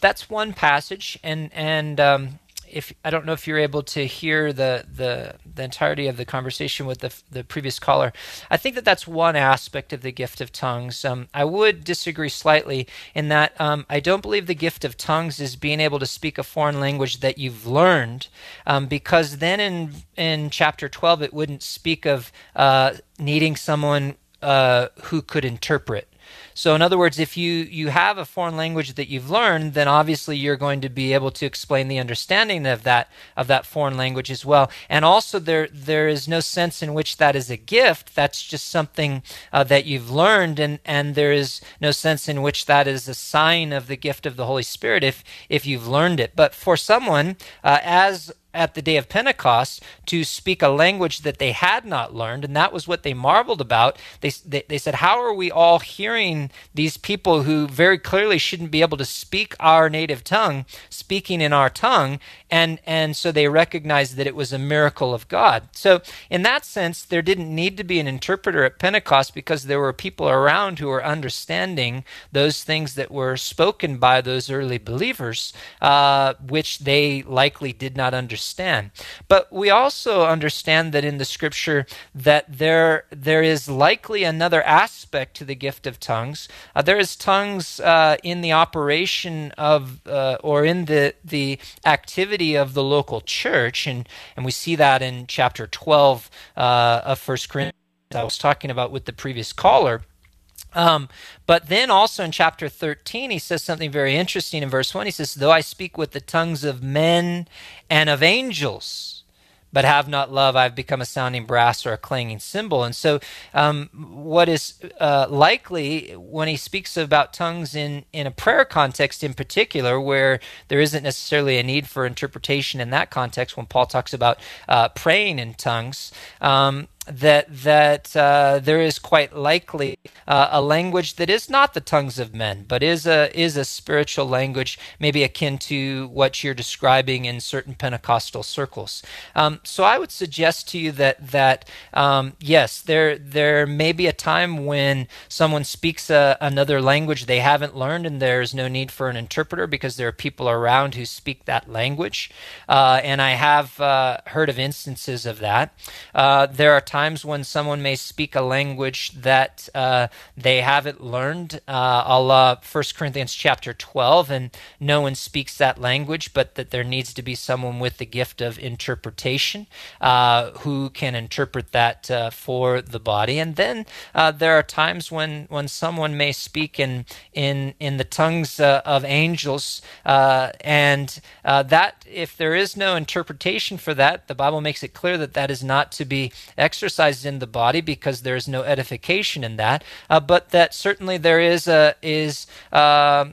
Speaker 2: that's one passage and and um if I don't know if you're able to hear the the the entirety of the conversation with the the previous caller. I think that that's one aspect of the gift of tongues. Um, I would disagree slightly in that um, I don't believe the gift of tongues is being able to speak a foreign language that you've learned, um, because then in in chapter twelve it wouldn't speak of uh, needing someone uh, who could interpret. So, in other words, if you, you have a foreign language that you've learned, then obviously you're going to be able to explain the understanding of that of that foreign language as well. And also, there there is no sense in which that is a gift. That's just something uh, that you've learned, and and there is no sense in which that is a sign of the gift of the Holy Spirit if if you've learned it. But for someone, uh, as at the day of Pentecost to speak a language that they had not learned, and that was what they marveled about. They, they, they, said, How are we all hearing these people who very clearly shouldn't be able to speak our native tongue, speaking in our tongue? And, and so they recognized that it was a miracle of God. So, in that sense, there didn't need to be an interpreter at Pentecost because there were people around who were understanding those things that were spoken by those early believers, uh, which they likely did not understand understand. But we also understand that in the scripture that there there is likely another aspect to the gift of tongues. Uh, there is tongues uh, in the operation of uh, or in the the activity of the local church, and and we see that in chapter twelve uh, of First Corinthians. I was talking about with the previous caller. Um, but then also in chapter 13, he says something very interesting in verse 1. He says, Though I speak with the tongues of men and of angels, but have not love, I've become a sounding brass or a clanging cymbal. And so, um, what is uh, likely when he speaks about tongues in, in a prayer context in particular, where there isn't necessarily a need for interpretation in that context, when Paul talks about uh, praying in tongues, um, that that uh, there is quite likely uh, a language that is not the tongues of men, but is a is a spiritual language, maybe akin to what you're describing in certain Pentecostal circles. Um, so I would suggest to you that that um, yes, there there may be a time when someone speaks a, another language they haven't learned, and there's no need for an interpreter because there are people around who speak that language. Uh, and I have uh, heard of instances of that. Uh, there are times when someone may speak a language that uh, they haven't learned, uh, a la 1 Corinthians chapter 12, and no one speaks that language, but that there needs to be someone with the gift of interpretation uh, who can interpret that uh, for the body. And then uh, there are times when, when someone may speak in, in, in the tongues uh, of angels, and that, if there is no interpretation for that, the Bible makes it clear that that is not to be exercised exercised in the body because there is no edification in that, uh, but that certainly there is a is. Uh,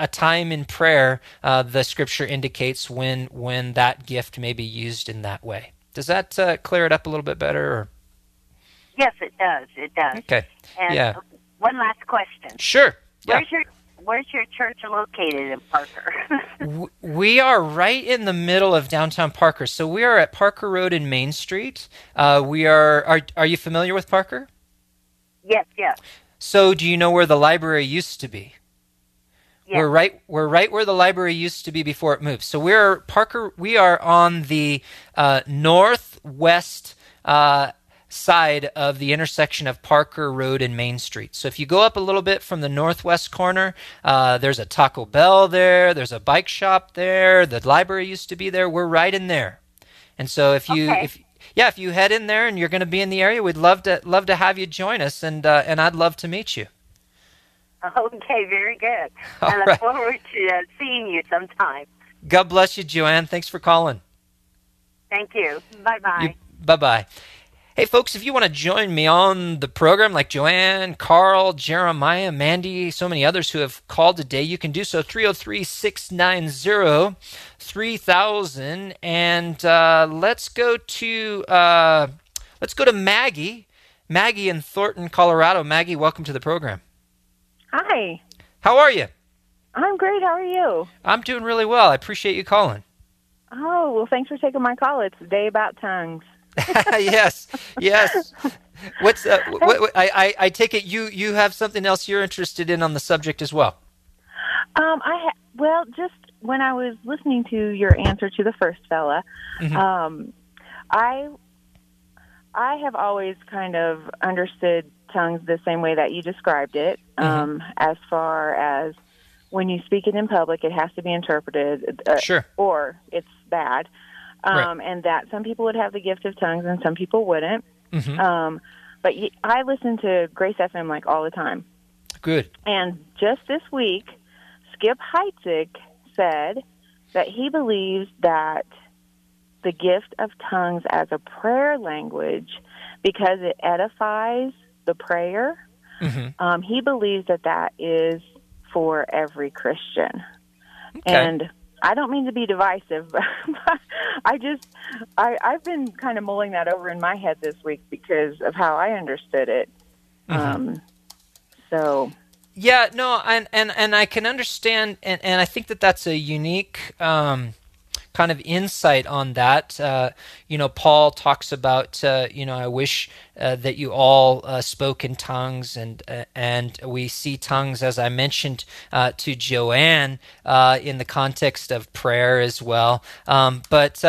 Speaker 2: a time in prayer, uh, the scripture indicates when when that gift may be used in that way. Does that uh, clear it up a little bit better? Or?
Speaker 9: Yes, it does. It does.
Speaker 2: Okay.
Speaker 9: And
Speaker 2: yeah.
Speaker 9: One last question.
Speaker 2: Sure.
Speaker 9: Where's your where's your church located in Parker?
Speaker 2: we are right in the middle of downtown Parker. So we are at Parker Road and Main Street. Uh, we are, are. Are you familiar with Parker?
Speaker 9: Yes. Yes.
Speaker 2: So do you know where the library used to be?
Speaker 9: Yes.
Speaker 2: We're right. We're right where the library used to be before it moved. So we're Parker. We are on the uh, northwest uh, side of the intersection of Parker Road and Main Street. So if you go up a little bit from the northwest corner, uh, there's a Taco Bell there, there's a bike shop there, the library used to be there. We're right in there. And so if you
Speaker 9: okay.
Speaker 2: if yeah, if you head in there and you're going to be in the area, we'd love to love to have you join us, and uh, and I'd love to meet you.
Speaker 9: Okay, very good.
Speaker 2: All
Speaker 9: I look
Speaker 2: right.
Speaker 9: forward to uh, seeing you sometime.
Speaker 2: God bless you, Joanne. Thanks for calling.
Speaker 9: Thank you. Bye bye.
Speaker 2: Bye bye. Hey, folks, if you want to join me on the program, like Joanne, Carl, Jeremiah, Mandy, so many others who have called today, you can do so 303 690 3000. And uh, let's go to. Uh, let's go to Maggie. Maggie in Thornton, Colorado. Maggie, welcome to the program.
Speaker 10: Hi.
Speaker 2: How are you?
Speaker 10: I'm great. How are you?
Speaker 2: I'm doing really well. I appreciate you calling.
Speaker 10: Oh, well, thanks for taking my call. It's a day about tongues.
Speaker 2: yes, yes. What's uh, what, what, I, I I take it you you have something else you're interested in on the subject as well.
Speaker 10: Um, I ha- well, just when I was listening to your answer to the first fella,
Speaker 2: Mhm.
Speaker 10: um, I I have always kind of understood tongues the same way that you described it. Um, as far as when you speak it in public, it has to be interpreted, uh,
Speaker 2: Sure.
Speaker 10: or it's bad.
Speaker 2: Right.
Speaker 10: Um, and that some people would have the gift of tongues and some people wouldn't.
Speaker 2: Mhm.
Speaker 10: Um, but I listen to Grace FM like all the time.
Speaker 2: Good.
Speaker 10: And just this week, Skip Heitzig said that he believes that the gift of tongues as a prayer language, because it edifies the prayer,
Speaker 2: Mm-hmm.
Speaker 10: um, he believes that that is for every Christian.
Speaker 2: Okay.
Speaker 10: And I don't mean to be divisive, but I just I, I've been kind of mulling that over in my head this week because of how I understood it.
Speaker 2: Mm-hmm.
Speaker 10: Um, so
Speaker 2: Yeah, no, and and and I can understand, and and I think that that's a unique. Um, kind of insight on that uh, you know paul talks about uh, you know i wish uh, that you all uh, spoke in tongues and uh, and we see tongues as i mentioned uh, to joanne in the context of prayer as well um, but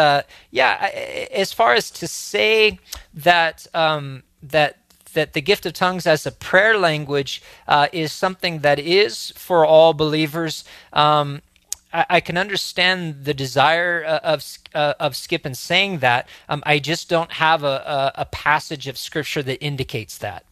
Speaker 2: yeah as far as to say that um, that that the gift of tongues as a prayer language uh, is something that is for all believers. Um, I, I can understand the desire uh, of uh, of Skip in saying that. Um, I just don't have a, a, a passage of scripture that indicates that.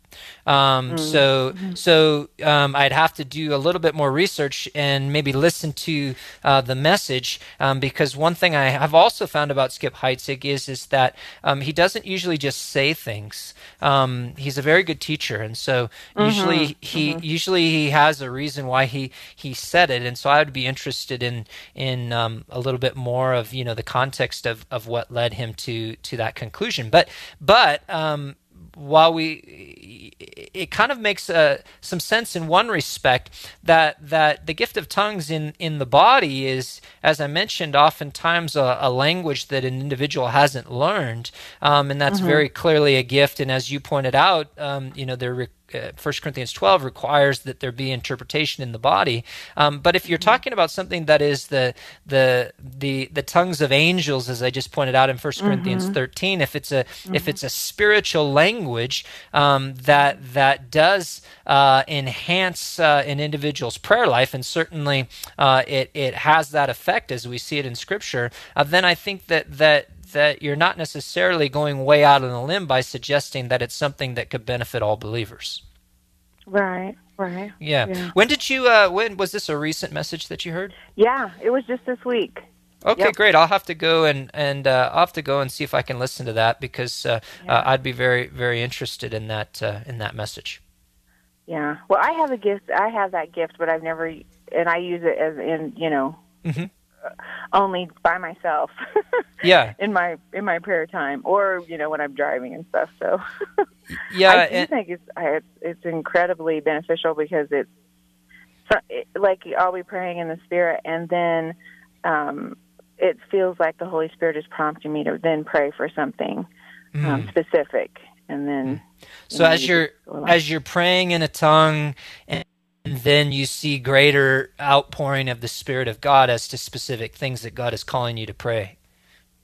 Speaker 2: Um, So, so um, I'd have to do a little bit more research and maybe listen to uh, the message um, because one thing I have also found about Skip Heitzig is is that um, he doesn't usually just say things. Um, he's a very good teacher, and so usually he usually he has a reason why he he said it, and so I would be interested in in um, a little bit more of you know the context of of what led him to to that conclusion. But but um, while we it kind of makes uh, some sense in one respect that that the gift of tongues in in the body is as i mentioned oftentimes a, a language that an individual hasn't learned. Um, and that's very clearly a gift. And as you pointed out um, you know there re- uh, 1 Corinthians 12 requires that there be interpretation in the body. Um, but if you're talking about something that is the the the the tongues of angels, as I just pointed out in 1 Corinthians 13, if it's a if it's a spiritual language um, that that does uh, enhance uh, an individual's prayer life, and certainly uh, it it has that effect as we see it in Scripture, uh, then I think that that that you're not necessarily going way out on a limb by suggesting that it's something that could benefit all believers.
Speaker 10: right, right.
Speaker 2: Yeah.
Speaker 10: Yeah.
Speaker 2: When did you? Uh, when was this a recent message that you heard?
Speaker 10: Yeah, it was just this week.
Speaker 2: Okay,
Speaker 10: Yep.
Speaker 2: great. I'll have to go and and uh, I'll have to go and see if I can listen to that because uh, uh, I'd be very very interested in that uh, in that message.
Speaker 10: Yeah. Well, I have a gift. I have that gift, but I've never, and I use it as in, you know,
Speaker 2: Mhm.
Speaker 10: Only by myself
Speaker 2: Yeah.
Speaker 10: in my in my prayer time, or you know when I'm driving and stuff. So
Speaker 2: Yeah.
Speaker 10: I do
Speaker 2: and-
Speaker 10: think it's I- it's it's incredibly beneficial because it's so- it- like I'll be praying in the spirit, and then um, it feels like the Holy Spirit is prompting me to then pray for something um, specific, and then
Speaker 2: So
Speaker 10: you know,
Speaker 2: as
Speaker 10: you
Speaker 2: you're
Speaker 10: just go along.
Speaker 2: as you're praying in a tongue, and then you see greater outpouring of the Spirit of God as to specific things that God is calling you to pray.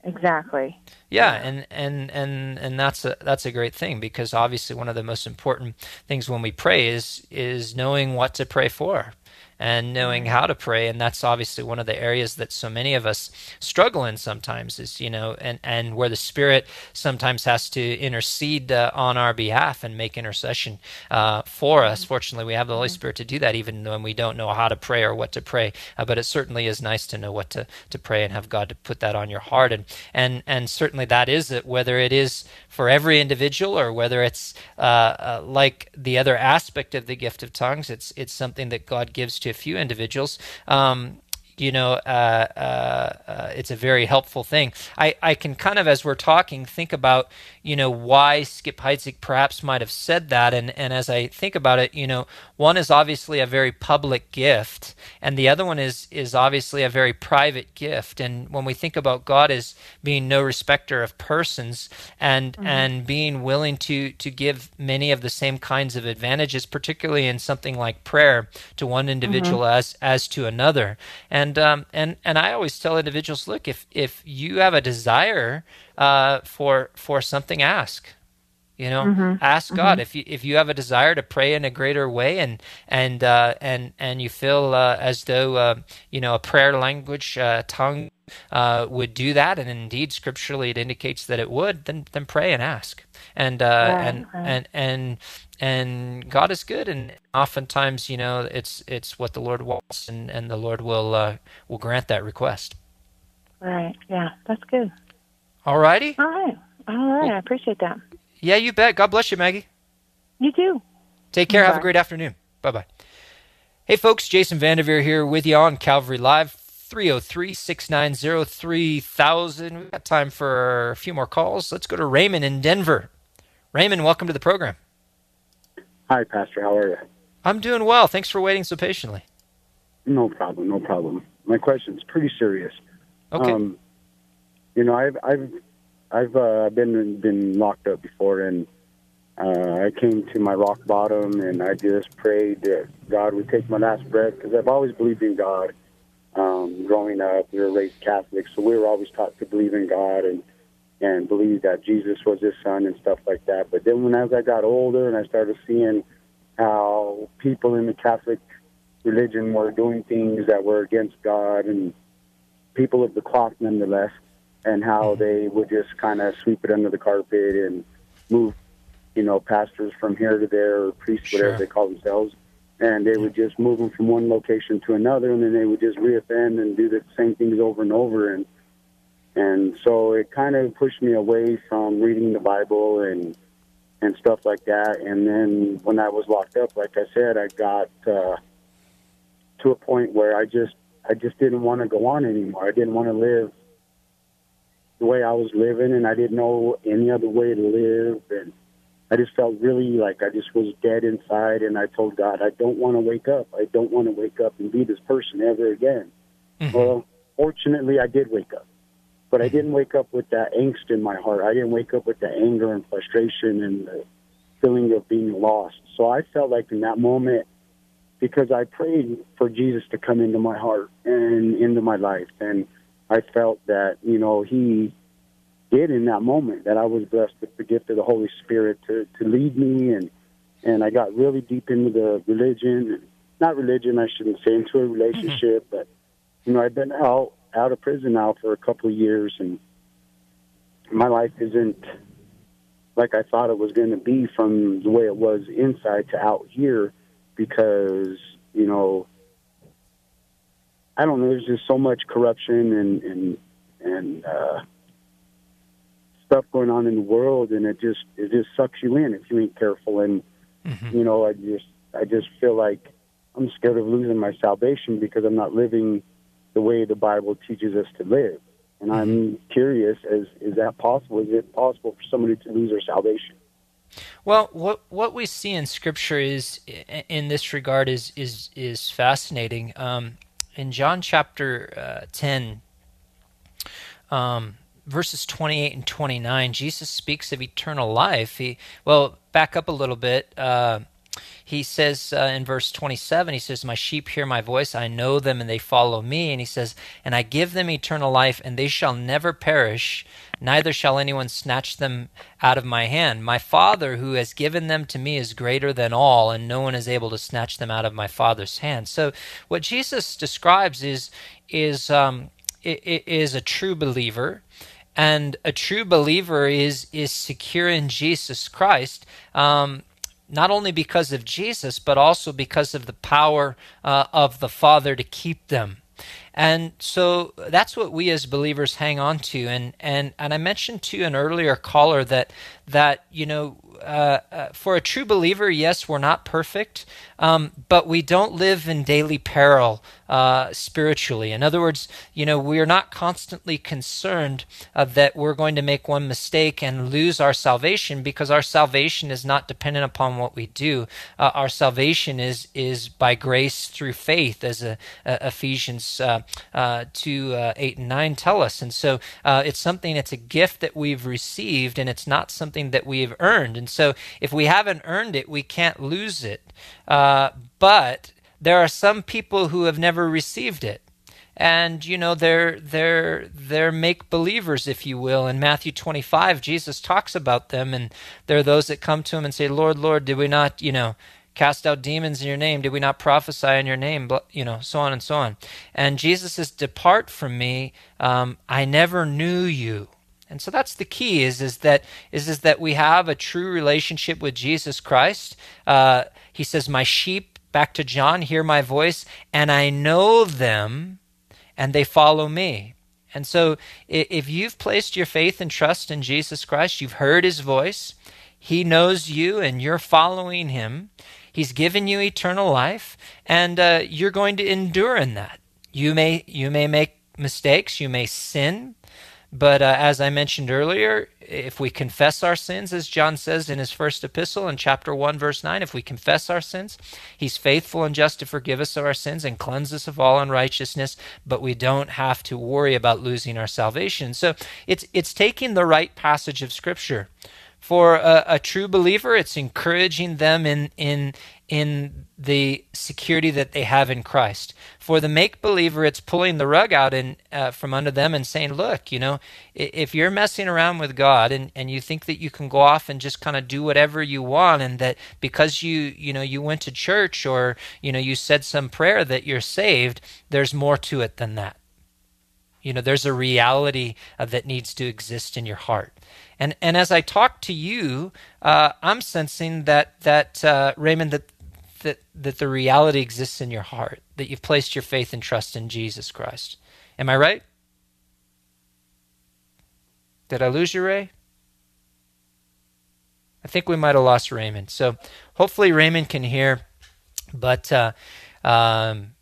Speaker 10: exactly.
Speaker 2: Yeah, and and and and that's a that's a great thing because obviously one of the most important things when we pray is is knowing what to pray for and knowing how to pray and that's obviously one of the areas that so many of us struggle in sometimes is you know and and where the spirit sometimes has to intercede uh, on our behalf and make intercession uh, for us. Fortunately we have the holy spirit to do that even when we don't know how to pray or what to pray uh, but it certainly is nice to know what to, to pray and have god to put that on your heart. And and and certainly that is it whether it is for every individual or whether it's uh, uh, like the other aspect of the gift of tongues it's it's something that god gives to a few individuals. Um, you know, uh, uh, uh, it's a very helpful thing. I, I can kind of, as we're talking, think about, you know, why Skip Heitzig perhaps might have said that. And, and as I think about it, you know, one is obviously a very public gift, and the other one is, is obviously a very private gift. And when we think about God as being no respecter of persons and, and being willing to, to give many of the same kinds of advantages, particularly in something like prayer, to one individual as, as to another. And um, and and I always tell individuals, look, if if you have a desire uh, for for something, ask. You know,
Speaker 6: Mhm.
Speaker 2: ask God
Speaker 6: Mhm.
Speaker 2: if you if you have a desire to pray in a greater way, and and uh, and and you feel uh, as though uh, you know a prayer language uh, tongue uh, would do that, and indeed scripturally it indicates that it would. Then then pray and ask, and uh,
Speaker 6: Right,
Speaker 2: and
Speaker 6: right.
Speaker 2: and and and God is good, and oftentimes you know it's it's what the Lord wants, and and the Lord will uh, will grant that request.
Speaker 10: Right. Yeah, that's good.
Speaker 2: All righty.
Speaker 10: All right. All right. I appreciate that.
Speaker 2: Yeah, you bet. God bless you, Maggie.
Speaker 10: You too.
Speaker 2: Take care. Have a great afternoon. Bye bye. Hey, folks, Jason Vandeveer here with you on Calvary Live, 303 690 3000. We've got time for a few more calls. Let's go to Raymond in Denver. Raymond, welcome to the program.
Speaker 11: Hi, Pastor. How are you?
Speaker 2: I'm doing well. Thanks for waiting so patiently.
Speaker 11: No problem. No problem. My question's pretty serious.
Speaker 2: Okay.
Speaker 11: Um, you know, I've I've I've uh, been been locked up before, and uh, I came to my rock bottom, and I just prayed that God would take my last breath because I've always believed in God. Um, growing up, we were raised Catholic, so we were always taught to believe in God and and believe that Jesus was His Son and stuff like that. But then, when as I got older and I started seeing how people in the Catholic religion were doing things that were against God and people of the cloth nonetheless, and how mm-hmm. they would just kind of sweep it under the carpet and move, you know, pastors from here to there or priests, whatever
Speaker 2: Sure.
Speaker 11: they call themselves. And they would just move them from one location to another, and then they would just reoffend and do the same things over and over. And and so it kind of pushed me away from reading the Bible and and stuff like that. And then when I was locked up, like I said, I got uh, to a point where I just I just didn't want to go on anymore. I didn't want to live the way I was living, and I didn't know any other way to live. And I just felt really like I just was dead inside. And I told God, I don't want to wake up. I don't want to wake up and be this person ever again. Well, fortunately, I did wake up, but I mm-hmm. didn't wake up with that angst in my heart. I didn't wake up with the anger and frustration and the feeling of being lost. So I felt like in that moment, because I prayed for Jesus to come into my heart and into my life, and I felt that you know He did in that moment that I was blessed with the gift of the Holy Spirit to to lead me, and and I got really deep into the religion, not religion, I shouldn't say, into a mm-hmm. relationship, but you know I've been out out of prison now for a couple of years, and my life isn't like I thought it was going to be from the way it was inside to out here because you know I don't know. There's just so much corruption and and and uh, stuff going on in the world, and it just it just sucks you in if you ain't careful. And you know, I just I just feel like I'm scared of losing my salvation because I'm not living the way the Bible teaches us to live. And I'm curious: is is that possible? Is it possible for somebody to lose their salvation?
Speaker 2: Well, what what we see in Scripture is in this regard is is is fascinating. Um, in John chapter uh, ten, um, verses twenty eight and twenty nine, Jesus speaks of eternal life. He well, back up a little bit. Uh, he says uh, in verse 27 he says my sheep hear my voice i know them and they follow me. And he says and i give them eternal life and they shall never perish neither shall anyone snatch them out of my hand. My father who has given them to me is greater than all and no one is able to snatch them out of my father's hand. So what jesus describes is is um, is a true believer and a true believer is is secure in Jesus Christ. Um, not only because of Jesus, but also because of the power uh, of the Father to keep them. And so that's what we as believers hang on to. And and and I mentioned to an earlier caller that that you know uh, uh, for a true believer, yes, we're not perfect, um, but we don't live in daily peril uh, spiritually. In other words, you know, we are not constantly concerned uh, that we're going to make one mistake and lose our salvation because our salvation is not dependent upon what we do. Our salvation is is by grace through faith, as uh, Ephesians two eight and nine tell us. And so it's something. It's a gift that we've received, and it's not something that we've earned. And so if we haven't earned it, we can't lose it. Uh, but there are some people who have never received it. and you know they're they're they're make believers if you will. In matthew 25 jesus talks about them and there are those that come to him and say lord lord did we not you know cast out demons in your name? Did we not prophesy in your name? You know so on and so on. And jesus says depart from me. Um, i never knew you and so that's the key is is that is is that we have a true relationship with jesus christ uh, he says my sheep back to john hear my voice and i know them and they follow me. And so, if you've placed your faith and trust in Jesus Christ, you've heard his voice, he knows you, and you're following him. He's given you eternal life, and uh, you're going to endure in that. You may you may make mistakes, you may sin, but uh, as I mentioned earlier, if we confess our sins, as John says in his first epistle in chapter 1, verse 9, if we confess our sins, he's faithful and just to forgive us of our sins and cleanse us of all unrighteousness, but we don't have to worry about losing our salvation. So it's, it's taking the right passage of Scripture. For a, a true believer, it's encouraging them in, in, in the security that they have in Christ. For the make believer, it's pulling the rug out in, uh, from under them and saying, look, you know, if you're messing around with God and, and you think that you can go off and just kind of do whatever you want and that because you, you know, you went to church or, you know, you said some prayer that you're saved, there's more to it than that. You know, there's a reality uh, that needs to exist in your heart. And and as I talk to you, uh, I'm sensing that that uh, Raymond that that, that the reality exists in your heart, that you've placed your faith and trust in Jesus Christ. Am I right? Did I lose you, Ray? I think we might have lost Raymond. So hopefully Raymond can hear. But uh, um,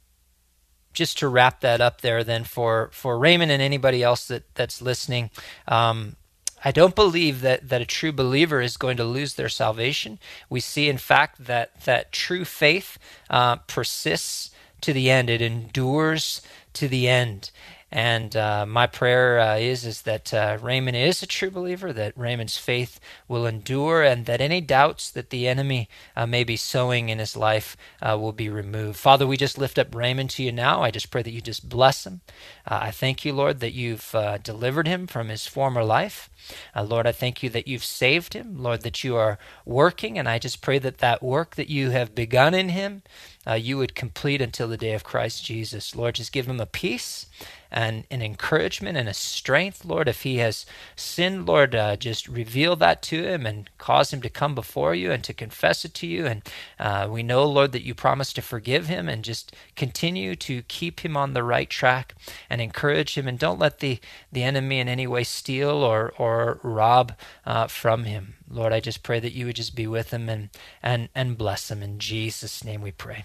Speaker 2: just to wrap that up there, then for for Raymond and anybody else that that's listening, um, I don't believe that, that a true believer is going to lose their salvation. We see, in fact, that, that true faith uh, persists to the end, it endures to the end. And uh, my prayer uh, is is that uh, Raymond is a true believer, that Raymond's faith will endure, and that any doubts that the enemy uh, may be sowing in his life uh, will be removed. Father, we just lift up Raymond to you now. I just pray that you just bless him. Uh, I thank you, Lord, that you've delivered him from his former life. Lord, I thank you that you've saved him. Lord, that you are working, and I just pray that that work that you have begun in him, you would complete until the day of Christ Jesus. Lord, just give him a peace and an encouragement and a strength, Lord. If he has sinned, Lord, uh, just reveal that to him and cause him to come before you and to confess it to you. And uh, we know, Lord, that you promise to forgive him and just continue to keep him on the right track and encourage him. And don't let the, the enemy in any way steal or, or rob uh, from him. Lord, I just pray that you would just be with him and, and, and bless him. In Jesus' name we pray.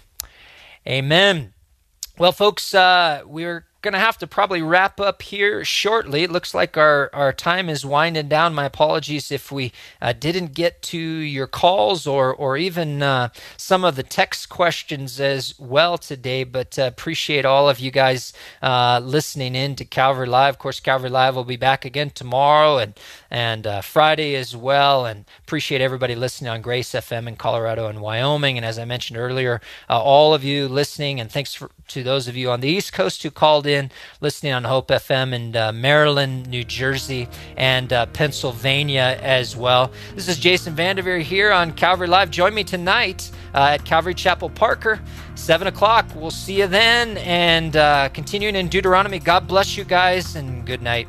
Speaker 2: Amen. Well, folks, uh, we're going to have to probably wrap up here shortly. It looks like our, our time is winding down. My apologies if we uh, didn't get to your calls or, or even uh, some of the text questions as well today, but uh, appreciate all of you guys uh, listening in to Calvary Live. Of course, Calvary Live will be back again tomorrow and, and uh, Friday as well. And appreciate everybody listening on Grace FM in Colorado and Wyoming. And as I mentioned earlier, uh, all of you listening, and thanks for, to those of you on the East Coast who called in, listening on Hope FM in uh, Maryland, New Jersey, and uh, Pennsylvania as well. This is Jason Vandeveer here on Calvary Live. Join me tonight uh, at Calvary Chapel Parker, 7 o'clock. We'll see you then. And uh, continuing in Deuteronomy, God bless you guys, and good night.